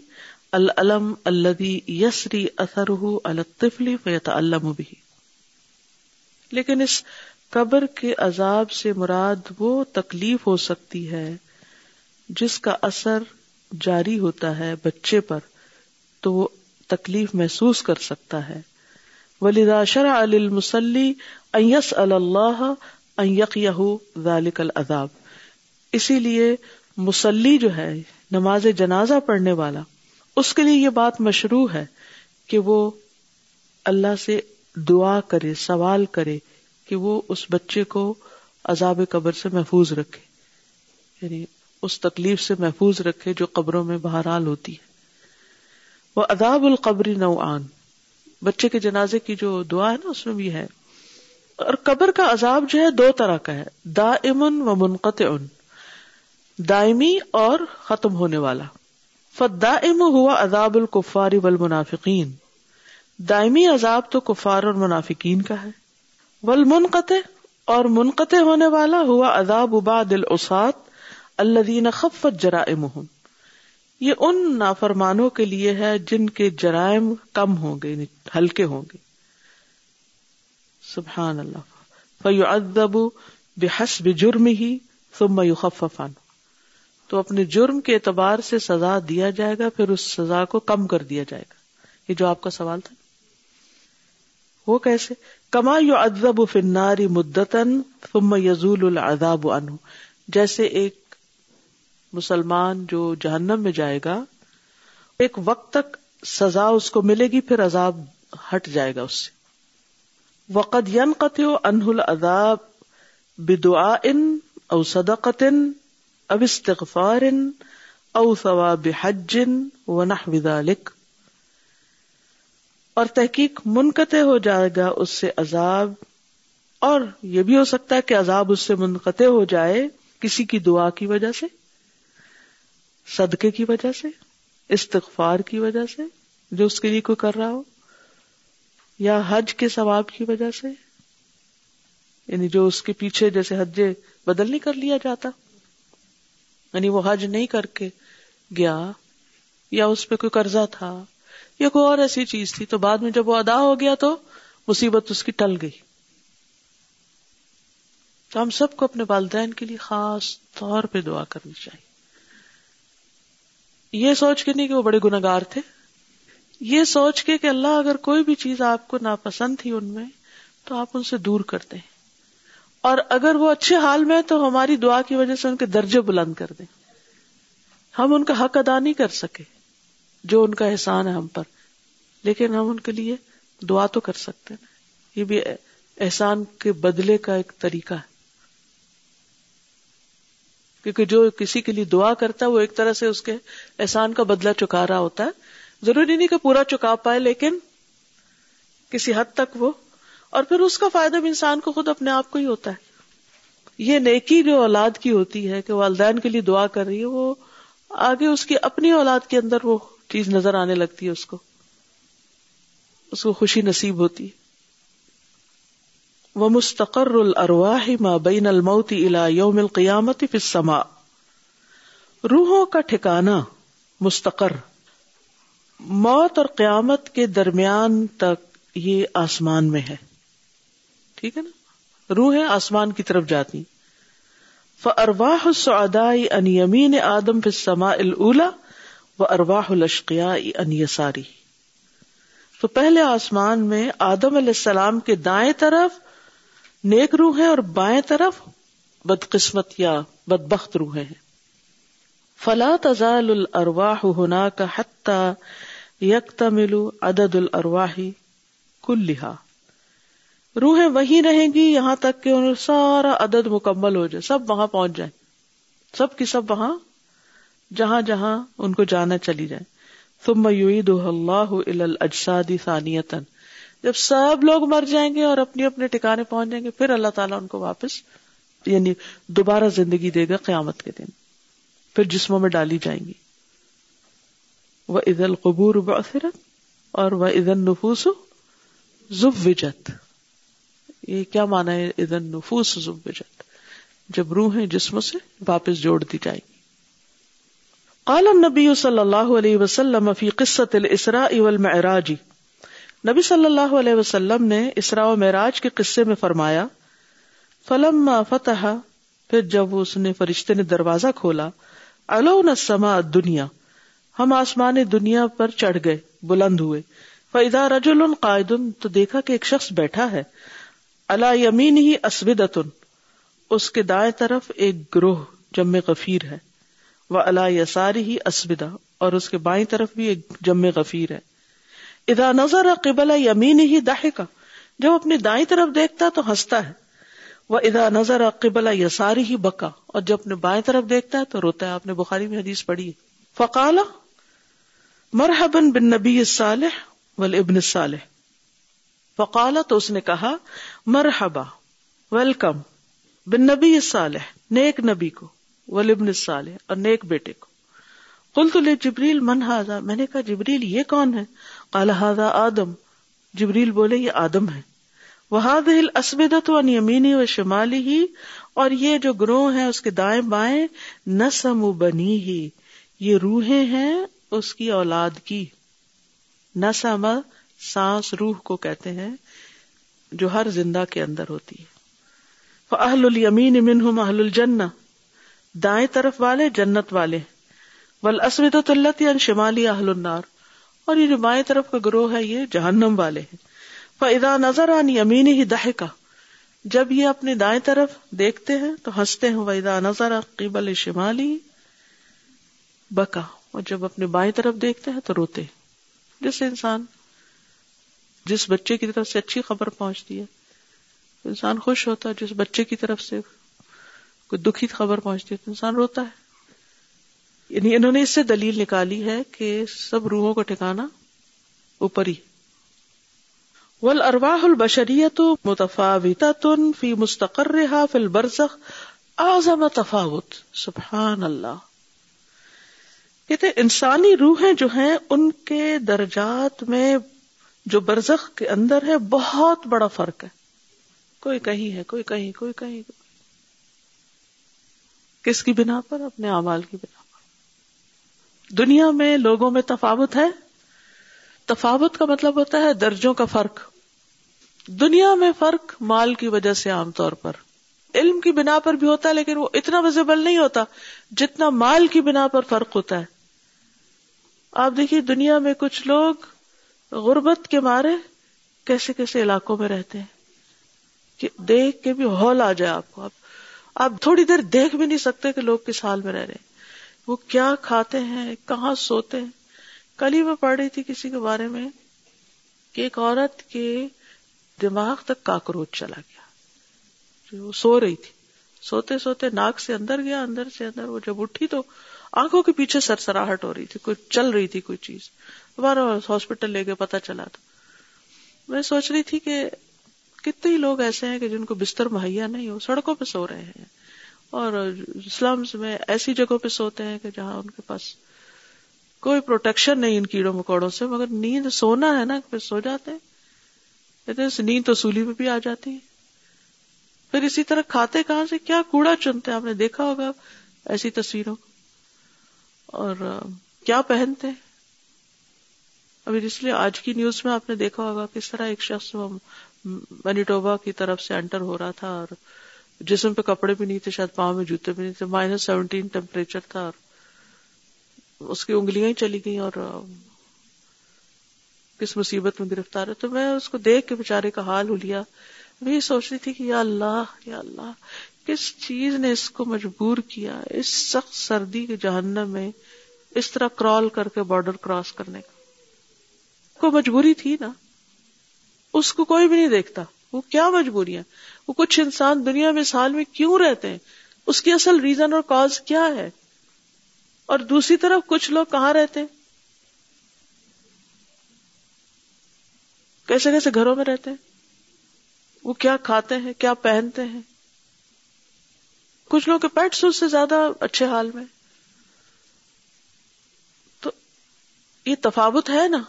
العلم الذي یسری اثره على الطفل فيتعلم به۔ لیکن اس قبر کے عذاب سے مراد وہ تکلیف ہو سکتی ہے جس کا اثر جاری ہوتا ہے بچے پر، تو وہ تکلیف محسوس کر سکتا ہے۔ ولیدا شرع المسلی ایس اللہ ذالک العذاب۔ اسی لیے مسلی جو ہے، نماز جنازہ پڑھنے والا اس کے لیے یہ بات مشروع ہے کہ وہ اللہ سے دعا کرے، سوال کرے کہ وہ اس بچے کو عذاب قبر سے محفوظ رکھے۔ یعنی اس تکلیف سے محفوظ رکھے جو قبروں میں بہرحال ہوتی ہے۔ وہ اداب القبری نوعان۔ بچے کے جنازے کی جو دعا ہے نا، اس میں بھی ہے۔ اور قبر کا عذاب جو ہے، دو طرح کا ہے۔ دا امن و منقطع دائمی اور ختم ہونے والا۔ فدا ام ہوا اداب القفاری والمنافقین دائمی عذاب تو کفار اور منافقین کا ہے۔ ول منقطع اور منقطع ہونے والا ہوا اداب اباد الاسات اللہ خفت جرائمہم یہ ان نافرمانوں کے لیے ہے جن کے جرائم کم ہوں گے یعنی ہلکے ہوں گے۔ سبحان اللہ۔ فیو ادب بحسب جرم ہی ثم يخففان تو اپنے جرم کے اعتبار سے سزا دیا جائے گا، پھر اس سزا کو کم کر دیا جائے گا۔ یہ جو آپ کا سوال تھا۔ وہ کیسے؟ کما یو ادب فناری مدتن ثم یزول العذاب عنہ۔ جیسے ایک مسلمان جو جہنم میں جائے گا، ایک وقت تک سزا اس کو ملے گی، پھر عذاب ہٹ جائے گا اس سے۔ وقد ينقطع عنه العذاب بدعاء او صدقة او استغفار او ثواب حج ونحو ذلك اور تحقیق منقطع ہو جائے گا اس سے عذاب، اور یہ بھی ہو سکتا ہے کہ عذاب اس سے منقطع ہو جائے کسی کی دعا کی وجہ سے، صدقے کی وجہ سے، استغفار کی وجہ سے، جو اس کے لیے کوئی کر رہا ہو، یا حج کے ثواب کی وجہ سے۔ یعنی جو اس کے پیچھے جیسے حج بدل نہیں کر لیا جاتا۔ یعنی وہ حج نہیں کر کے گیا یا اس پہ کوئی قرضہ تھا یا کوئی اور ایسی چیز تھی، تو بعد میں جب وہ ادا ہو گیا تو مصیبت اس کی ٹل گئی۔ تو ہم سب کو اپنے والدین کے لیے خاص طور پہ دعا کرنی چاہیے۔ یہ سوچ کے نہیں کہ وہ بڑے گناگار تھے۔ یہ سوچ کے کہ اللہ اگر کوئی بھی چیز آپ کو ناپسند تھی ان میں، تو آپ ان سے دور کرتے ہیں اور اگر وہ اچھے حال میں تو ہماری دعا کی وجہ سے ان کے درجے بلند کر دیں۔ ہم ان کا حق ادا نہیں کر سکے، جو ان کا احسان ہے ہم پر۔ لیکن ہم ان کے لیے دعا تو کر سکتے ہیں۔ یہ بھی احسان کے بدلے کا ایک طریقہ ہے۔ کیونکہ جو کسی کے لیے دعا کرتا ہے، وہ ایک طرح سے اس کے احسان کا بدلہ چکا رہا ہوتا ہے۔ ضروری نہیں کہ پورا چکا پائے، لیکن کسی حد تک وہ اور پھر اس کا فائدہ بھی انسان کو خود اپنے آپ کو ہی ہوتا ہے۔ یہ نیکی جو اولاد کی ہوتی ہے کہ والدین کے لیے دعا کر رہی ہے، وہ آگے اس کی اپنی اولاد کے اندر وہ چیز نظر آنے لگتی ہے اس کو۔ اس کو خوشی نصیب ہوتی ہے۔ وہ مستقر الرواہ ما بین الموت الى یوم القیامت فی السماء۔ روحوں کا ٹھکانا مستقر۔ موت اور قیامت کے درمیان تک یہ آسمان میں ہے۔ ٹھیک ہے نا؟ روحیں آسمان کی طرف جاتی۔ فارواح السعداء ان یمین آدم فی السماء الاولى و ارواح الاشقیاء ان یساری تو پہلے آسمان میں آدم علیہ السلام کے دائیں طرف نیک روح ہیں اور بائیں طرف بدقسمت یا بدبخت روحیں ہیں۔ فلا تزال الارواح ہونا کا حتی یکتمل عدد الارواح کلہا روحیں وہی رہیں گی، یہاں تک کہ انہیں سارا عدد مکمل ہو جائے، سب وہاں پہنچ جائیں۔ سب کی سب وہاں، جہاں جہاں ان کو جانا چلی جائے۔ ثم يعيدها الله الى الاجساد ثانيه جب سب لوگ مر جائیں گے اور اپنے اپنے ٹھکانے پہنچ جائیں گے، پھر اللہ تعالیٰ ان کو واپس یعنی دوبارہ زندگی دے گا قیامت کے دن۔ پھر جسموں میں ڈالی جائیں گی۔ وہ عید القبور بثرت اور وہ عید النفوس زبجت یہ کیا مانا ہے؟ عید النفوس زبجت جب روحیں جسموں سے واپس جوڑ دی جائیں گی۔ قال النبی صلی اللہ علیہ وسلم فی قصت الاسراء والمعراج۔ نبی صلی اللہ علیہ وسلم نے اسراء و معراج کے قصے میں فرمایا، فلما فتح، پھر جب اس نے فرشتے نے دروازہ کھولا علون السماء دنیا ہم آسمان دنیا پر چڑھ گئے، بلند ہوئے۔ فَإِذَا رَجُلٌ قَائِدٌ تو دیکھا کہ ایک شخص بیٹھا ہے۔ عَلَى يَمِينِهِ أَسْوِدَةٌ اس کے دائیں طرف ایک گروہ جمع غفیر ہے وہ اللہ یساری ہی اسبدا اور اس کے بائیں طرف بھی ایک جم غفیر ہے۔ ادا نظر قبل یمین ہی داہ کا جب اپنی دائیں طرف دیکھتا تو ہنستا ہے۔ وہ ادا نظر قبل یساری ہی بکا، اور جب اپنے بائیں طرف دیکھتا ہے تو روتا ہے۔ آپ نے بخاری میں حدیث پڑھی فقال مرحبن بن نبی صالح ول ابن صالح فقالا تو اس نے کہا، مرحبا، ویلکم بن نبی صالح نیک نبی کو ولبن صالح اور نیک بیٹے کو۔ کل تو لے جبریل من ہاضا میں نے کہا، جبریل، یہ کون ہے؟ کالا ہاضا آدم۔ جبریل بولے، یہ آدم ہے۔ وہ دل اسبدت و یمینی و شمالی ہی اور یہ جو گروہ ہے اس کے دائیں بائیں، نسم بنی ہی یہ روحیں ہیں اس کی اولاد کی۔ نسم سانس روح کو کہتے ہیں، جو ہر زندہ کے اندر ہوتی ہے۔ اہل المین منہم اہل الجنہ دائیں طرف والے جنت والے۔ ول اسمت شمالی اہل النار۔ اور یہ جو بائیں طرف کا گروہ ہے، یہ جہنم والے ہیں۔ فضا نظر آن یمین ہی دہ کا جب یہ اپنی دائیں طرف دیکھتے ہیں، تو ہنستے ہیں۔ ویدا نظر قبل شمالی بکا اور جب اپنے بائیں طرف دیکھتے ہیں، تو روتے جس انسان جس بچے کی طرف سے اچھی خبر پہنچتی ہے، انسان خوش ہوتا ہے جس بچے کی طرف سے کوئی دکھی خبر پہنچتی ہے، تو انسان روتا ہے۔ یعنی انہوں نے اس سے دلیل نکالی ہے کہ سب روحوں کو ٹھکانا اوپر ہی ول ارواہ البشریت متفاوتا تن فی مستقر رہا فی البرزخ اعظم تفاوت۔ سبحان اللہ کہتے انسانی روحیں جو ہیں، ان کے درجات میں جو برزخ کے اندر ہے، بہت بڑا فرق ہے۔ کوئی کہیں ہے، کوئی کہیں کوئی کہیں۔ کس کی بنا پر؟ اپنے اعمال کی بنا پر۔ دنیا میں لوگوں میں تفاوت ہے۔ تفاوت کا مطلب ہوتا ہے درجوں کا فرق۔ دنیا میں فرق مال کی وجہ سے عام طور پر۔ علم کی بنا پر بھی ہوتا ہے، لیکن وہ اتنا ویزیبل نہیں ہوتا جتنا مال کی بنا پر فرق ہوتا ہے۔ آپ دیکھیے، دنیا میں کچھ لوگ غربت کے مارے کیسے کیسے علاقوں میں رہتے ہیں؟ کہ دیکھ کے بھی ہال آ جائے آپ کو۔ آپ تھوڑی دیر دیکھ بھی نہیں سکتے کہ لوگ کس حال میں رہ رہے ہیں۔ وہ کیا کھاتے ہیں؟ کہاں سوتے ہیں؟ کل ہی میں پڑھ رہی تھی کسی کے بارے میں کہ ایک عورت کے دماغ تک کاکروچ چلا گیا۔ جو وہ سو رہی تھی۔ سوتے سوتے ناک سے اندر گیا، اندر سے اندر وہ جب اٹھی تو آنکھوں کے پیچھے سرسراہٹ ہو رہی تھی، کوئی چل رہی تھی کوئی چیز۔ دوبارہ ہاسپٹل لے کے پتا چلا تو میں سوچ رہی تھی کہ کتنے لوگ ایسے ہیں کہ جن کو بستر مہیا نہیں ہو، سڑکوں پہ سو رہے ہیں۔ اور اسلام میں ایسی جگہوں پہ سوتے ہیں کہ جہاں ان کے پاس کوئی پروٹیکشن نہیں ان کیڑوں مکوڑوں سے، مگر نیند سونا ہے نا پھر سو جاتے ہیں۔ نیند تو سولی میں بھی آ جاتی ہے۔ پھر اسی طرح کھاتے کہاں سے؟ کیا کوڑا چنتے آپ نے دیکھا ہوگا ایسی تصویروں کو۔ اور کیا پہنتے ابھی اس لیے آج کی نیوز میں آپ نے دیکھا ہوگا کس طرح ایک شخص مینیٹوبا کی طرف سے انٹر ہو رہا تھا اور جسم پہ کپڑے بھی نہیں تھے، شاید پاؤں میں جوتے بھی نہیں تھے مائنس سیونٹین ٹیمپریچر تھا اور اس کی انگلیاں ہی چلی گئی اور کس مصیبت میں گرفتار ہے۔ تو میں اس کو دیکھ کے بےچارے کا حال ہو لیا میں یہ سوچ رہی تھی کہ یا اللہ یا اللہ، کس چیز نے اس کو مجبور کیا؟ اس سخت سردی کے جہنم میں اس طرح کرال کر کے بارڈر کراس کرنے کا۔ کو مجبوری تھی نا۔ اس کو کوئی بھی نہیں دیکھتا۔ وہ کیا مجبوریاں وہ کچھ انسان دنیا میں سال میں کیوں رہتے ہیں؟ اس کی اصل ریزن اور کاز کیا ہے؟ اور دوسری طرف کچھ لوگ کہاں رہتے ہیں؟ کیسے کیسے گھروں میں رہتے ہیں؟ وہ کیا کھاتے ہیں؟ کیا پہنتے ہیں؟ کچھ لوگ کے پیٹس اس سے زیادہ اچھے حال میں۔ تو یہ تفاوت ہے نا۔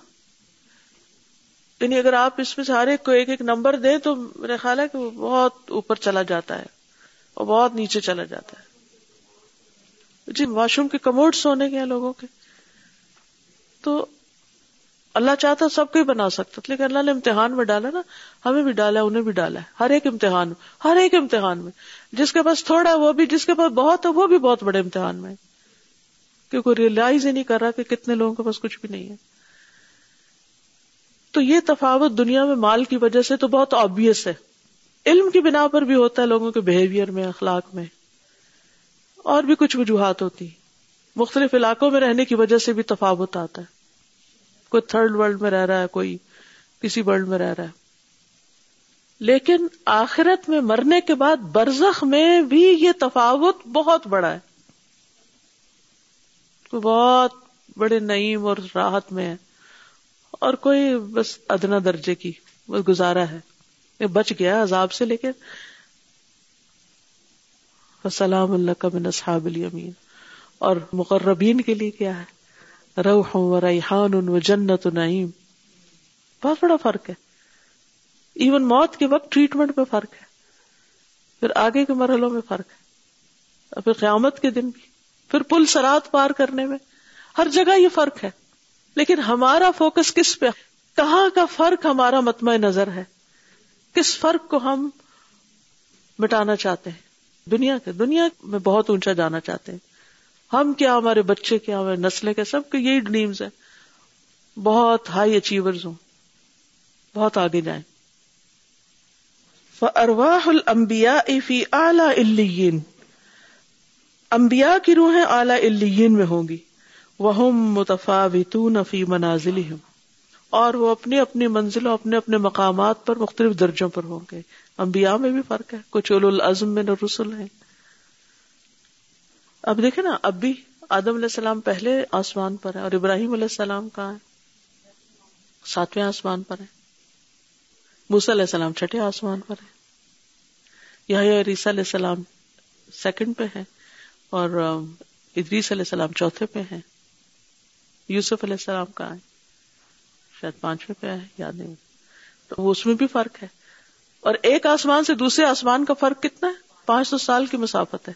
یعنی اگر آپ اس میں سے ہر ایک کو ایک ایک نمبر دیں تو میرا خیال ہے کہ وہ بہت اوپر چلا جاتا ہے اور بہت نیچے چلا جاتا ہے۔ جی واش روم کے کموڈ سونے کے لوگوں کے۔ تو اللہ چاہتا سب کو ہی بنا سکتا لیکن اللہ نے امتحان میں ڈالا نا، ہمیں بھی ڈالا انہیں بھی ڈالا ہے، ہر ایک امتحان میں، ہر ایک امتحان میں۔ جس کے پاس تھوڑا ہے وہ بھی، جس کے پاس بہت ہے وہ بھی بہت بڑے امتحان میں۔ کیونکہ ریئلائز ہی نہیں کر رہا کہ کتنے لوگوں کے پاس کچھ بھی نہیں ہے۔ تو یہ تفاوت دنیا میں مال کی وجہ سے تو بہت آبیس ہے۔ علم کی بنا پر بھی ہوتا ہے لوگوں کے بہیویئر میں، اخلاق میں۔ اور بھی کچھ وجوہات ہوتی مختلف علاقوں میں رہنے کی وجہ سے بھی تفاوت آتا ہے۔ کوئی تھرڈ ورلڈ میں رہ رہا ہے، کوئی کسی ورلڈ میں رہ رہا ہے۔ لیکن آخرت میں مرنے کے بعد برزخ میں بھی یہ تفاوت بہت بڑا ہے۔ بہت بڑے نعیم اور راحت میں ہے۔ اور کوئی بس ادنا درجے کی بس گزارا ہے۔ یہ بچ گیا عذاب سے لیکن سلام اللہ کا بن اصحاب الیمین۔ اور مقربین کے لیے کیا ہے؟ روح و ریحان و جنت و نعیم۔ بہت بڑا فرق ہے۔ ایون موت کے وقت ٹریٹمنٹ میں فرق ہے۔ پھر آگے کے مرحلوں میں فرق ہے۔ اور پھر قیامت کے دن بھی۔ پھر پل سرات پار کرنے میں۔ ہر جگہ یہ فرق ہے۔ لیکن ہمارا فوکس کس پہ؟ کہاں کا فرق ہمارا متمع نظر ہے؟ کس فرق کو ہم مٹانا چاہتے ہیں؟ دنیا کے، دنیا میں بہت اونچا جانا چاہتے ہیں۔ ہم کیا، ہمارے بچے کیا، ہمارے نسلیں کے سب کے یہی ڈریمز ہیں۔ بہت ہائی اچیورز ہوں۔ بہت آگے جائیں۔ ارواہ المبیا فی اعلی امبیا کی روحیں اعلی الین میں ہوں گی۔ وہ متفاوتون فی منازل اور وہ اپنی اپنی منزلوں، اپنے اپنے مقامات پر مختلف درجوں پر ہوں گے۔ انبیاء میں بھی فرق ہے۔ کچھ اول العزم میں رسول ہیں۔ اب دیکھیں نا، اب بھی آدم علیہ السلام پہلے آسمان پر ہے اور ابراہیم علیہ السلام کہاں ہے ساتویں آسمان پر ہے موسیٰ علیہ السلام چھٹے آسمان پر ہے یہ عیسیٰ علیہ السلام سیکنڈ پہ ہے اور ادریس علیہ السلام چوتھے پہ ہے یوسف علیہ السلام کہاں ہے۔ شاید پانچویں پہ ہے، یاد نہیں۔ تو وہ اس میں بھی فرق ہے۔ اور ایک آسمان سے دوسرے آسمان کا فرق کتنا ہے؟ پانچ سو سال کی مسافت ہے۔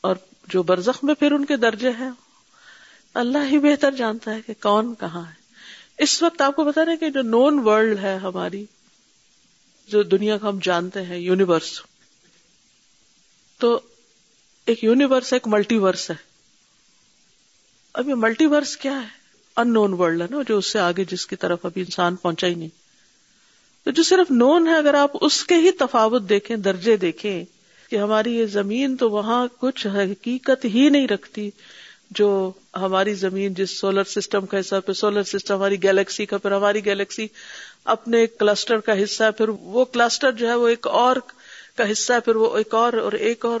اور جو برزخ میں پھر ان کے درجے ہیں، اللہ ہی بہتر جانتا ہے کہ کون کہاں ہے۔ اس وقت آپ کو بتا رہے کہ جو نون ورلڈ ہے ہماری، جو دنیا کو ہم جانتے ہیں یونیورس تو ایک یونیورس ایک ملٹی ورس ہے۔ اب یہ ملٹی ورس کیا ہے؟ ان نون ورلڈ ہے نا، جو اس سے آگے جس کی طرف ابھی انسان پہنچا ہی نہیں۔ تو جو صرف نون ہے، اگر آپ اس کے ہی تفاوت دیکھیں، درجے دیکھیں کہ ہماری یہ زمین تو وہاں کچھ حقیقت ہی نہیں رکھتی جو ہماری زمین، جس سولر سسٹم کا حصہ، پھر سولر سسٹم ہماری گیلیکسی کا، پھر ہماری گیلیکسی اپنے کلسٹر کا حصہ ہے پھر وہ کلسٹر جو ہے وہ ایک اور کا حصہ ہے پھر وہ ایک اور اور ایک اور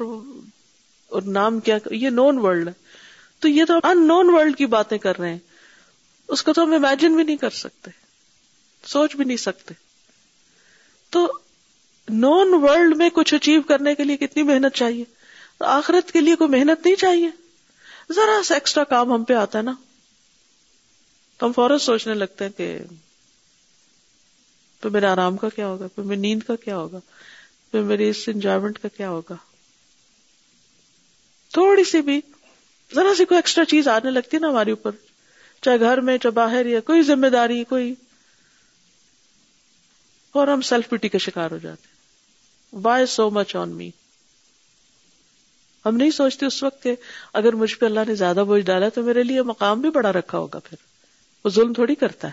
اور نام کیا؟ یہ نون ورلڈ ہے۔ تو یہ تو ان نون ورلڈ کی باتیں کر رہے ہیں۔ اس کو تو ہم امیجن بھی نہیں کر سکتے۔ سوچ بھی نہیں سکتے۔ تو نون ورلڈ میں کچھ اچیو کرنے کے لیے کتنی محنت چاہیے؟ تو آخرت کے لیے کوئی محنت نہیں چاہیے۔ ذرا سا ایکسٹرا کام ہم پہ آتا ہے نا۔ تو ہم فوراً سوچنے لگتے ہیں کہ پھر میرے آرام کا کیا ہوگا؟ پھر میری نیند کا کیا ہوگا؟ پھر میری اس انجوائمنٹ کا کیا ہوگا؟ تھوڑی سی بھی ذرا سی کوئی ایکسٹرا چیز آنے لگتی ہے نا ہمارے اوپر۔ چاہے گھر میں، چاہے باہر، یا کوئی ذمہ داری، کوئی۔ اور ہم سیلف پیٹی کا شکار ہو جاتے وائی سو مچ آن می ہم نہیں سوچتے اس وقت کہ اگر مجھ پہ اللہ نے زیادہ بوجھ ڈالا تو میرے لیے مقام بھی بڑا رکھا ہوگا پھر۔ وہ ظلم تھوڑی کرتا ہے۔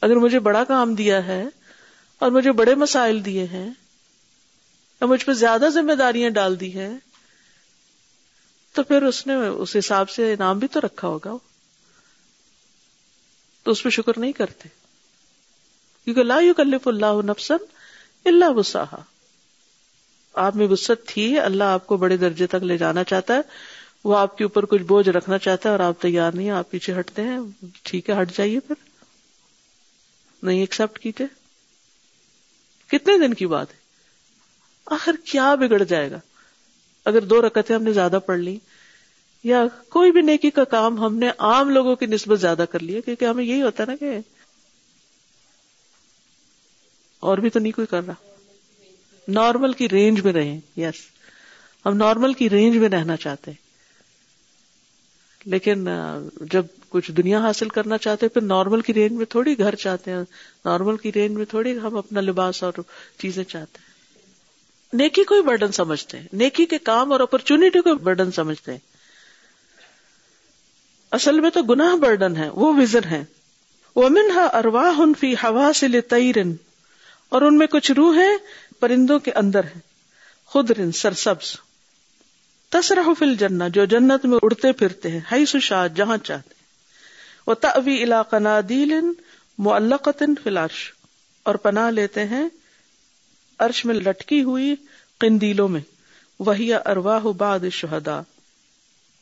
اگر مجھے بڑا کام دیا ہے اور مجھے بڑے مسائل دیے ہیں اور مجھ پہ زیادہ ذمہ داریاں ڈال دی ہیں تو پھر اس نے اس حساب سے انعام بھی تو رکھا ہوگا تو اس پہ شکر نہیں کرتے۔ کیونکہ لا یکلف اللہ نفسن اللہ وسعہ آپ میں وسط تھی، اللہ آپ کو بڑے درجے تک لے جانا چاہتا ہے۔ وہ آپ کے اوپر کچھ بوجھ رکھنا چاہتا ہے اور آپ تیار نہیں، آپ پیچھے ہٹتے ہیں۔ ٹھیک ہے، ہٹ جائیے پھر۔ نہیں ایکسپٹ کیجیے کتنے دن کی بات ہے؟ آخر کیا بگڑ جائے گا؟ اگر دو رکتیں ہم نے زیادہ پڑھ لی یا کوئی بھی نیکی کا کام ہم نے عام لوگوں کی نسبت زیادہ کر لیا، کیونکہ ہمیں یہی ہوتا ہے نا کہ اور بھی تو نہیں کوئی کر رہا۔ نارمل کی رینج میں رہیں، یس۔ ہم نارمل کی رینج میں رہنا چاہتے ہیں۔ لیکن جب کچھ دنیا حاصل کرنا چاہتے پھر نارمل کی رینج میں تھوڑی گھر چاہتے ہیں۔ نارمل کی رینج میں تھوڑی ہم اپنا لباس اور چیزیں چاہتے ہیں۔ نیکی کو برڈن سمجھتے ہیں۔ نیکی کے کام اور اپرچونٹی کو برڈن سمجھتے ہیں۔ اصل میں تو گناہ برڈن ہے وہ وزن ہے وہ منہا ارواہ فی ہوا سے اور ان میں کچھ روح ہے پرندوں کے اندر ہے خود رن سرسبز۔ تصرح فل جنا جو جنت میں اڑتے پھرتے ہیں ہائی سشاد جہاں چاہتے۔ وہ توی علاق نادیل معلقتن فلارش اور پناہ لیتے ہیں عرش میں لٹکی ہوئی قندیلوں میں۔ وہی ارواہ بعد شہدا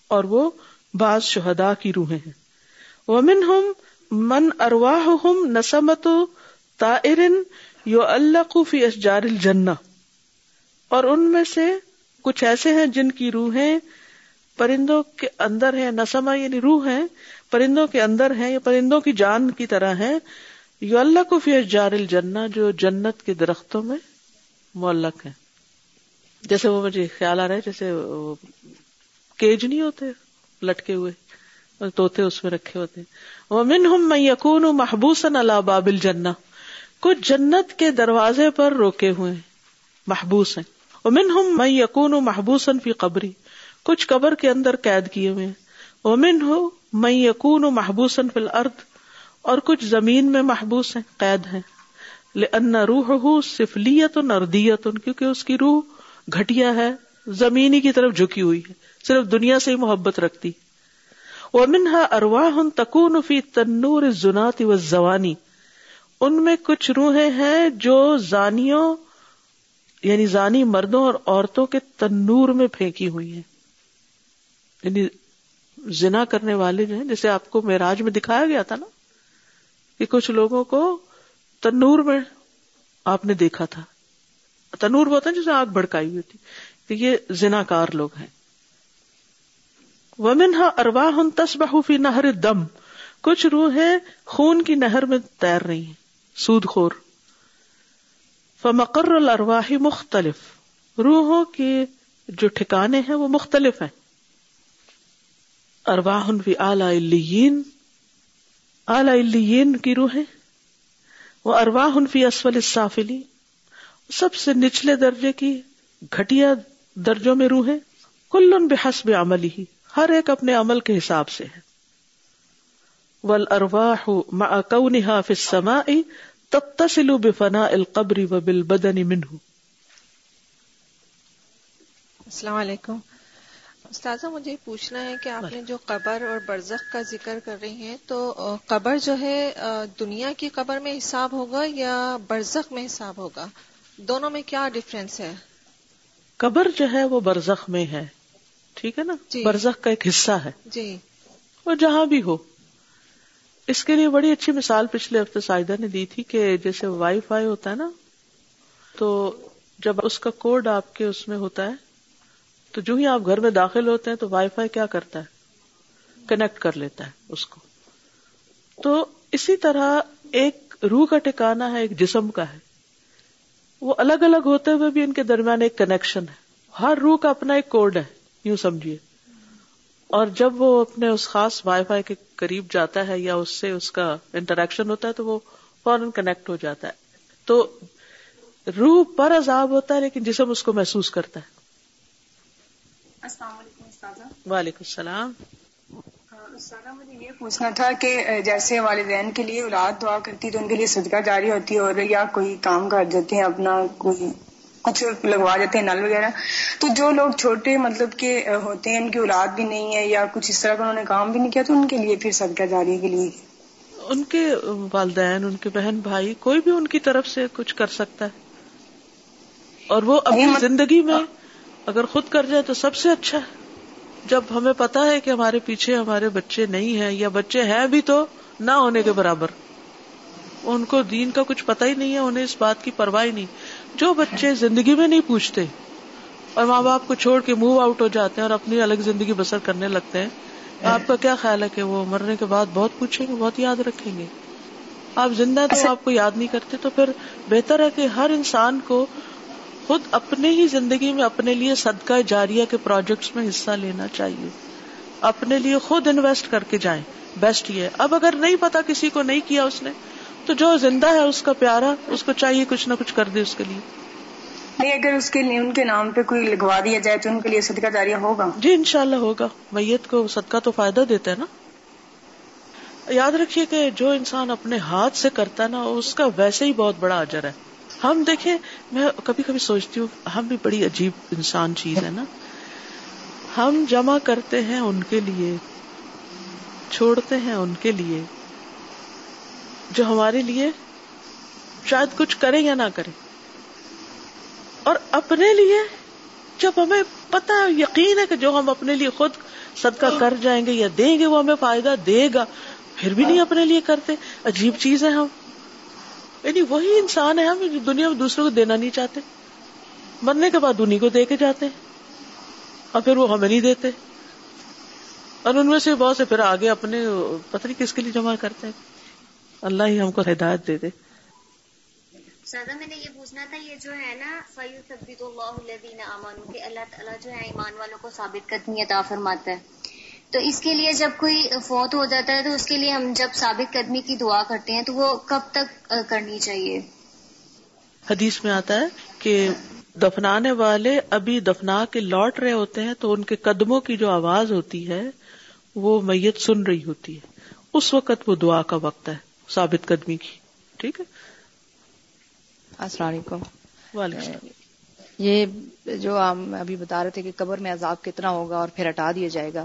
اور وہ بعض شہدا کی روحیں ہیں۔ ومن ہم من ارواہ ہم نسمت تائرن یو اللہ فی اشجار الجنہ۔ اور ان میں سے کچھ ایسے ہیں جن کی روحیں پرندوں کے اندر ہے نسما یعنی روح ہے پرندوں کے اندر ہے یا پرندوں کی جان کی طرح ہے یو اللہ کو فی اشجار الجنہ جو جنت کے درختوں میں معلق ہے جیسے وہ مجھے خیال آ رہا ہے، جیسے کیج نہیں ہوتے؟ لٹکے ہوئے توتے اس میں رکھے ہوتے وہ من ہوں میں یقون محبوسن اللہ بابل جنا کچھ جنت کے دروازے پر روکے ہوئے محبوس ہیں۔ امن ہم میں یقون محبوسن فی قبری کچھ قبر کے اندر قید کیے ہوئے امن ہو میں یقون محبوسن فی الارض اور کچھ زمین میں محبوس ہیں، قید ہیں۔ ان روح ہو سفلیت نردیت کیونکہ اس کی روح گھٹیا ہے، زمینی کی طرف جھکی ہوئی ہے۔ صرف دنیا سے ہی محبت رکھتی۔ ومنها ارواح تکون فی تنور الزنات والزوانی ان میں کچھ روحیں ہیں جو زانیوں یعنی زانی مردوں اور عورتوں کے تنور میں پھینکی ہوئی ہیں۔ یعنی زنا کرنے والے جو ہیں، جیسے آپ کو معراج میں دکھایا گیا تھا نا، کہ کچھ لوگوں کو تنور میں آپ نے دیکھا تھا۔ تنور ہوتا ہے جسے آگ بھڑکائی ہوئی تھی، کہ یہ زنا کار لوگ ہیں۔ ومن ہا ارواہ تس فی نہر دم کچھ روحیں خون کی نہر میں تیر رہی ہیں۔ سود خور۔ فمقر الارواح مختلف۔ روحوں کے جو ٹھکانے ہیں وہ مختلف ہیں۔ ارواہ فی اعلی اعلی کی روحیں۔ وہ ارواہ فی اسفل السافلی سب سے نچلے درجے کی گھٹیا درجوں میں روحیں۔ کل بحسب عملی ہی ہر ایک اپنے عمل کے حساب سے ہے۔ ول ارواہ مع کونها فی السماء تتصل بفناء القبر وبالبدن منه۔ السلام علیکم۔ استاذہ مجھے پوچھنا ہے کہ آپ نے جو قبر اور برزخ کا ذکر کر رہی ہیں تو قبر جو ہے دنیا کی قبر میں حساب ہوگا یا برزخ میں حساب ہوگا؟ دونوں میں کیا ڈفرینس ہے؟ قبر جو ہے وہ برزخ میں ہے۔ ٹھیک ہے نا؟ جی۔ برزخ کا ایک حصہ ہے۔ جی۔ وہ جہاں بھی ہو۔ اس کے لیے بڑی اچھی مثال پچھلے ہفتے سائدہ نے دی تھی کہ جیسے وائی فائی ہوتا ہے نا تو جب اس کا کوڈ آپ کے اس میں ہوتا ہے تو جو ہی آپ گھر میں داخل ہوتے ہیں تو وائی فائی کیا کرتا ہے؟ کنیکٹ کر لیتا ہے اس کو۔ تو اسی طرح ایک روح کا ٹھکانا ہے ایک جسم کا ہے۔ وہ الگ الگ ہوتے ہوئے بھی ان کے درمیان ایک کنیکشن ہے۔ ہر روح کا اپنا ایک کوڈ ہے۔ یوں سمجھیے؟ اور جب وہ اپنے اس خاص وائی فائی کے قریب جاتا ہے یا اس سے اس کا انٹریکشن ہوتا ہے تو وہ فوراً کنیکٹ ہو جاتا ہے۔ تو روح پر عذاب ہوتا ہے لیکن جسم اس کو محسوس کرتا ہے۔ السلام علیکم وعلیکم السلام۔ مجھے یہ پوچھنا تھا کہ جیسے والدین کے لیے اولاد دعا کرتی تو ان کے لیے صدقہ جاری ہوتی ہے اور یا کوئی کام کر دیتے ہیں اپنا کوئی؟ کچھ لگوا دیتے ہیں نل وغیرہ۔ تو جو لوگ چھوٹے مطلب کہ ہوتے ہیں ان کی اولاد بھی نہیں ہے یا کچھ اس طرح کا انہوں نے کام بھی نہیں کیا تو ان کے لیے پھر صدقہ جاری کے لیے۔ ان کے والدین ان کے بہن بھائی کوئی بھی ان کی طرف سے کچھ کر سکتا ہے۔ اور وہ اپنی زندگی میں اگر خود کر جائے تو سب سے اچھا ہے۔ جب ہمیں پتا ہے کہ ہمارے پیچھے ہمارے بچے نہیں ہیں یا بچے ہیں بھی تو نہ ہونے کے برابر۔ ان کو دین کا کچھ پتا ہی نہیں ہے انہیں اس بات کی پرواہ نہیں۔ جو بچے زندگی میں نہیں پوچھتے اور ماں باپ کو چھوڑ کے موو آؤٹ ہو جاتے ہیں اور اپنی الگ زندگی بسر کرنے لگتے ہیں آپ کا کیا خیال ہے کہ وہ مرنے کے بعد بہت پوچھیں گے بہت یاد رکھیں گے؟ آپ زندہ تو آپ کو یاد نہیں کرتے تو پھر بہتر ہے کہ ہر انسان کو خود اپنے ہی زندگی میں اپنے لیے صدقہ جاریہ کے پروجیکٹس میں حصہ لینا چاہیے۔ اپنے لیے خود انویسٹ کر کے جائیں۔ بیسٹ یہ اب اگر نہیں پتا کسی کو نہیں کیا اس نے تو جو زندہ ہے اس کا پیارا اس کو چاہیے کچھ نہ کچھ کر دے اس کے لیے۔ نہیں اگر اس کے لیے ان کے نام پہ کوئی لگوا دیا جائے تو ان کے لیے صدقہ جاریہ ہوگا۔ جی انشاءاللہ ہوگا۔ میت کو صدقہ تو فائدہ دیتا ہے نا۔ یاد رکھیے کہ جو انسان اپنے ہاتھ سے کرتا ہے نا اس کا ویسے ہی بہت بڑا اجر ہے۔ ہم دیکھیں میں کبھی کبھی سوچتی ہوں ہم بھی بڑی عجیب انسان چیز ہے نا۔ ہم جمع کرتے ہیں ان کے لیے چھوڑتے ہیں ان کے لیے۔ جو ہمارے لیے شاید کچھ کرے یا نہ کرے۔ اور اپنے لیے جب ہمیں پتا یقین ہے کہ جو ہم اپنے لیے خود صدقہ کر جائیں گے یا دیں گے، وہ ہمیں فائدہ دے گا۔ پھر بھی نہیں اپنے لیے کرتے۔ عجیب چیز ہے ہم۔ یعنی وہی انسان ہے ہم دنیا میں دوسروں کو دینا نہیں چاہتے۔ مرنے کے بعد انہیں کو دے کے جاتے اور پھر وہ ہمیں نہیں دیتے۔ اور ان میں سے بہت سے پھر آگے اپنے پتری کس کے لیے جمع کرتے ہیں۔ اللہ ہی ہم کو ہدایت دے دے۔ سادہ میں نے یہ پوچھنا تھا یہ جو ہے نا فیو سبید اللہ امان کے اللہ تعالیٰ جو ہے ایمان والوں کو ثابت قدمی عطا فرماتا ہے۔ تو اس کے لیے جب کوئی فوت ہو جاتا ہے تو اس کے لیے ہم جب ثابت قدمی کی دعا کرتے ہیں تو وہ کب تک کرنی چاہیے؟ حدیث میں آتا ہے کہ دفنانے والے ابھی دفنا کے لوٹ رہے ہوتے ہیں تو ان کے قدموں کی جو آواز ہوتی ہے وہ میت سن رہی ہوتی ہے۔ اس وقت وہ دعا کا وقت ہے۔ ثابت قدمی کی۔ ٹھیک ہے؟ السلام علیکم۔ وعلیکم یہ جو ہم ابھی بتا رہے تھے کہ قبر میں عذاب کتنا ہوگا اور پھر ہٹا دیا جائے گا۔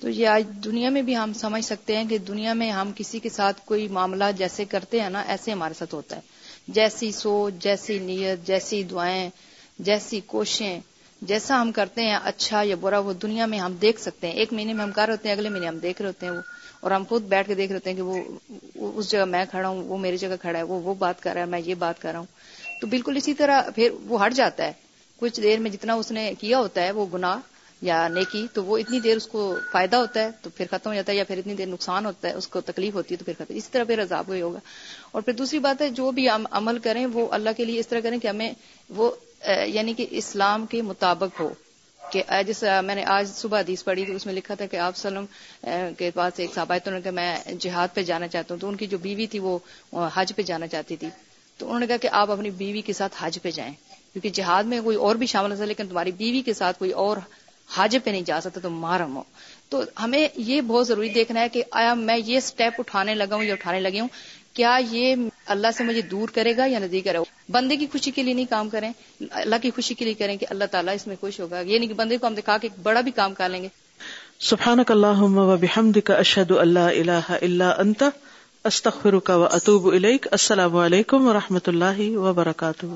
تو یہ آج دنیا میں بھی ہم سمجھ سکتے ہیں کہ دنیا میں ہم کسی کے ساتھ کوئی معاملہ جیسے کرتے ہیں نا ایسے ہمارے ساتھ ہوتا ہے۔ جیسی سوچ جیسی نیت جیسی دعائیں جیسی کوششیں جیسا ہم کرتے ہیں اچھا یا برا وہ دنیا میں ہم دیکھ سکتے ہیں۔ ایک مہینے میں ہم کر رہے ہوتے ہیں اگلے مہینے ہم دیکھ رہے ہوتے ہیں۔ وہ اور ہم خود بیٹھ کے دیکھ رہے ہیں کہ وہ اس جگہ میں کھڑا ہوں، وہ میری جگہ کھڑا ہے، وہ وہ بات کر رہا ہے، میں یہ بات کر رہا ہوں۔ تو بالکل اسی طرح پھر وہ ہٹ جاتا ہے۔ کچھ دیر میں جتنا اس نے کیا ہوتا ہے، وہ گناہ یا نیکی، تو وہ اتنی دیر اس کو فائدہ ہوتا ہے، تو پھر ختم ہو جاتا ہے، یا پھر اتنی دیر نقصان ہوتا ہے، اس کو تکلیف ہوتی ہے، تو پھر ختم۔ اسی طرح پھر عذاب ہوئی ہوگا۔ اور پھر دوسری بات ہے، جو بھی عمل کریں، وہ اللہ کے لیے اس طرح کریں کہ ہمیں وہ یعنی کہ اسلام کے مطابق ہو۔ کہ جس میں نے آج صبح حدیث پڑھی تھی، اس میں لکھا تھا کہ آپ سلم کے پاس ایک صحابہ نے کہ میں جہاد پہ جانا چاہتا ہوں۔ تو ان کی جو بیوی تھی، وہ حج پہ جانا چاہتی تھی۔ تو انہوں نے کہا کہ آپ اپنی بیوی کے ساتھ حج پہ جائیں، کیونکہ جہاد میں کوئی اور بھی شامل ہو لیکن تمہاری بیوی کے ساتھ کوئی اور حج پہ نہیں جا سکتا، تو مارم ہو۔ تو ہمیں یہ بہت ضروری دیکھنا ہے کہ، آیا میں یہ سٹیپ اٹھانے لگا ہوں یا اٹھانے لگی ہوں کیا یہ اللہ سے مجھے دور کرے گا یا نزدیک کرے گا؟ بندے کی خوشی کے لیے نہیں کام کریں، اللہ کی خوشی کے لیے کریں کہ اللہ تعالیٰ اس میں خوش ہوگا۔ یہ نہیں کہ بندے کو ہم دکھا کے بڑا بھی کام کر لیں گے۔ سبحانک اللہم و بحمدک اشہد اللہ الہ الا انت، استغفرک و اتوب الیک۔ السلام علیکم و رحمۃ اللہ وبرکاتہ۔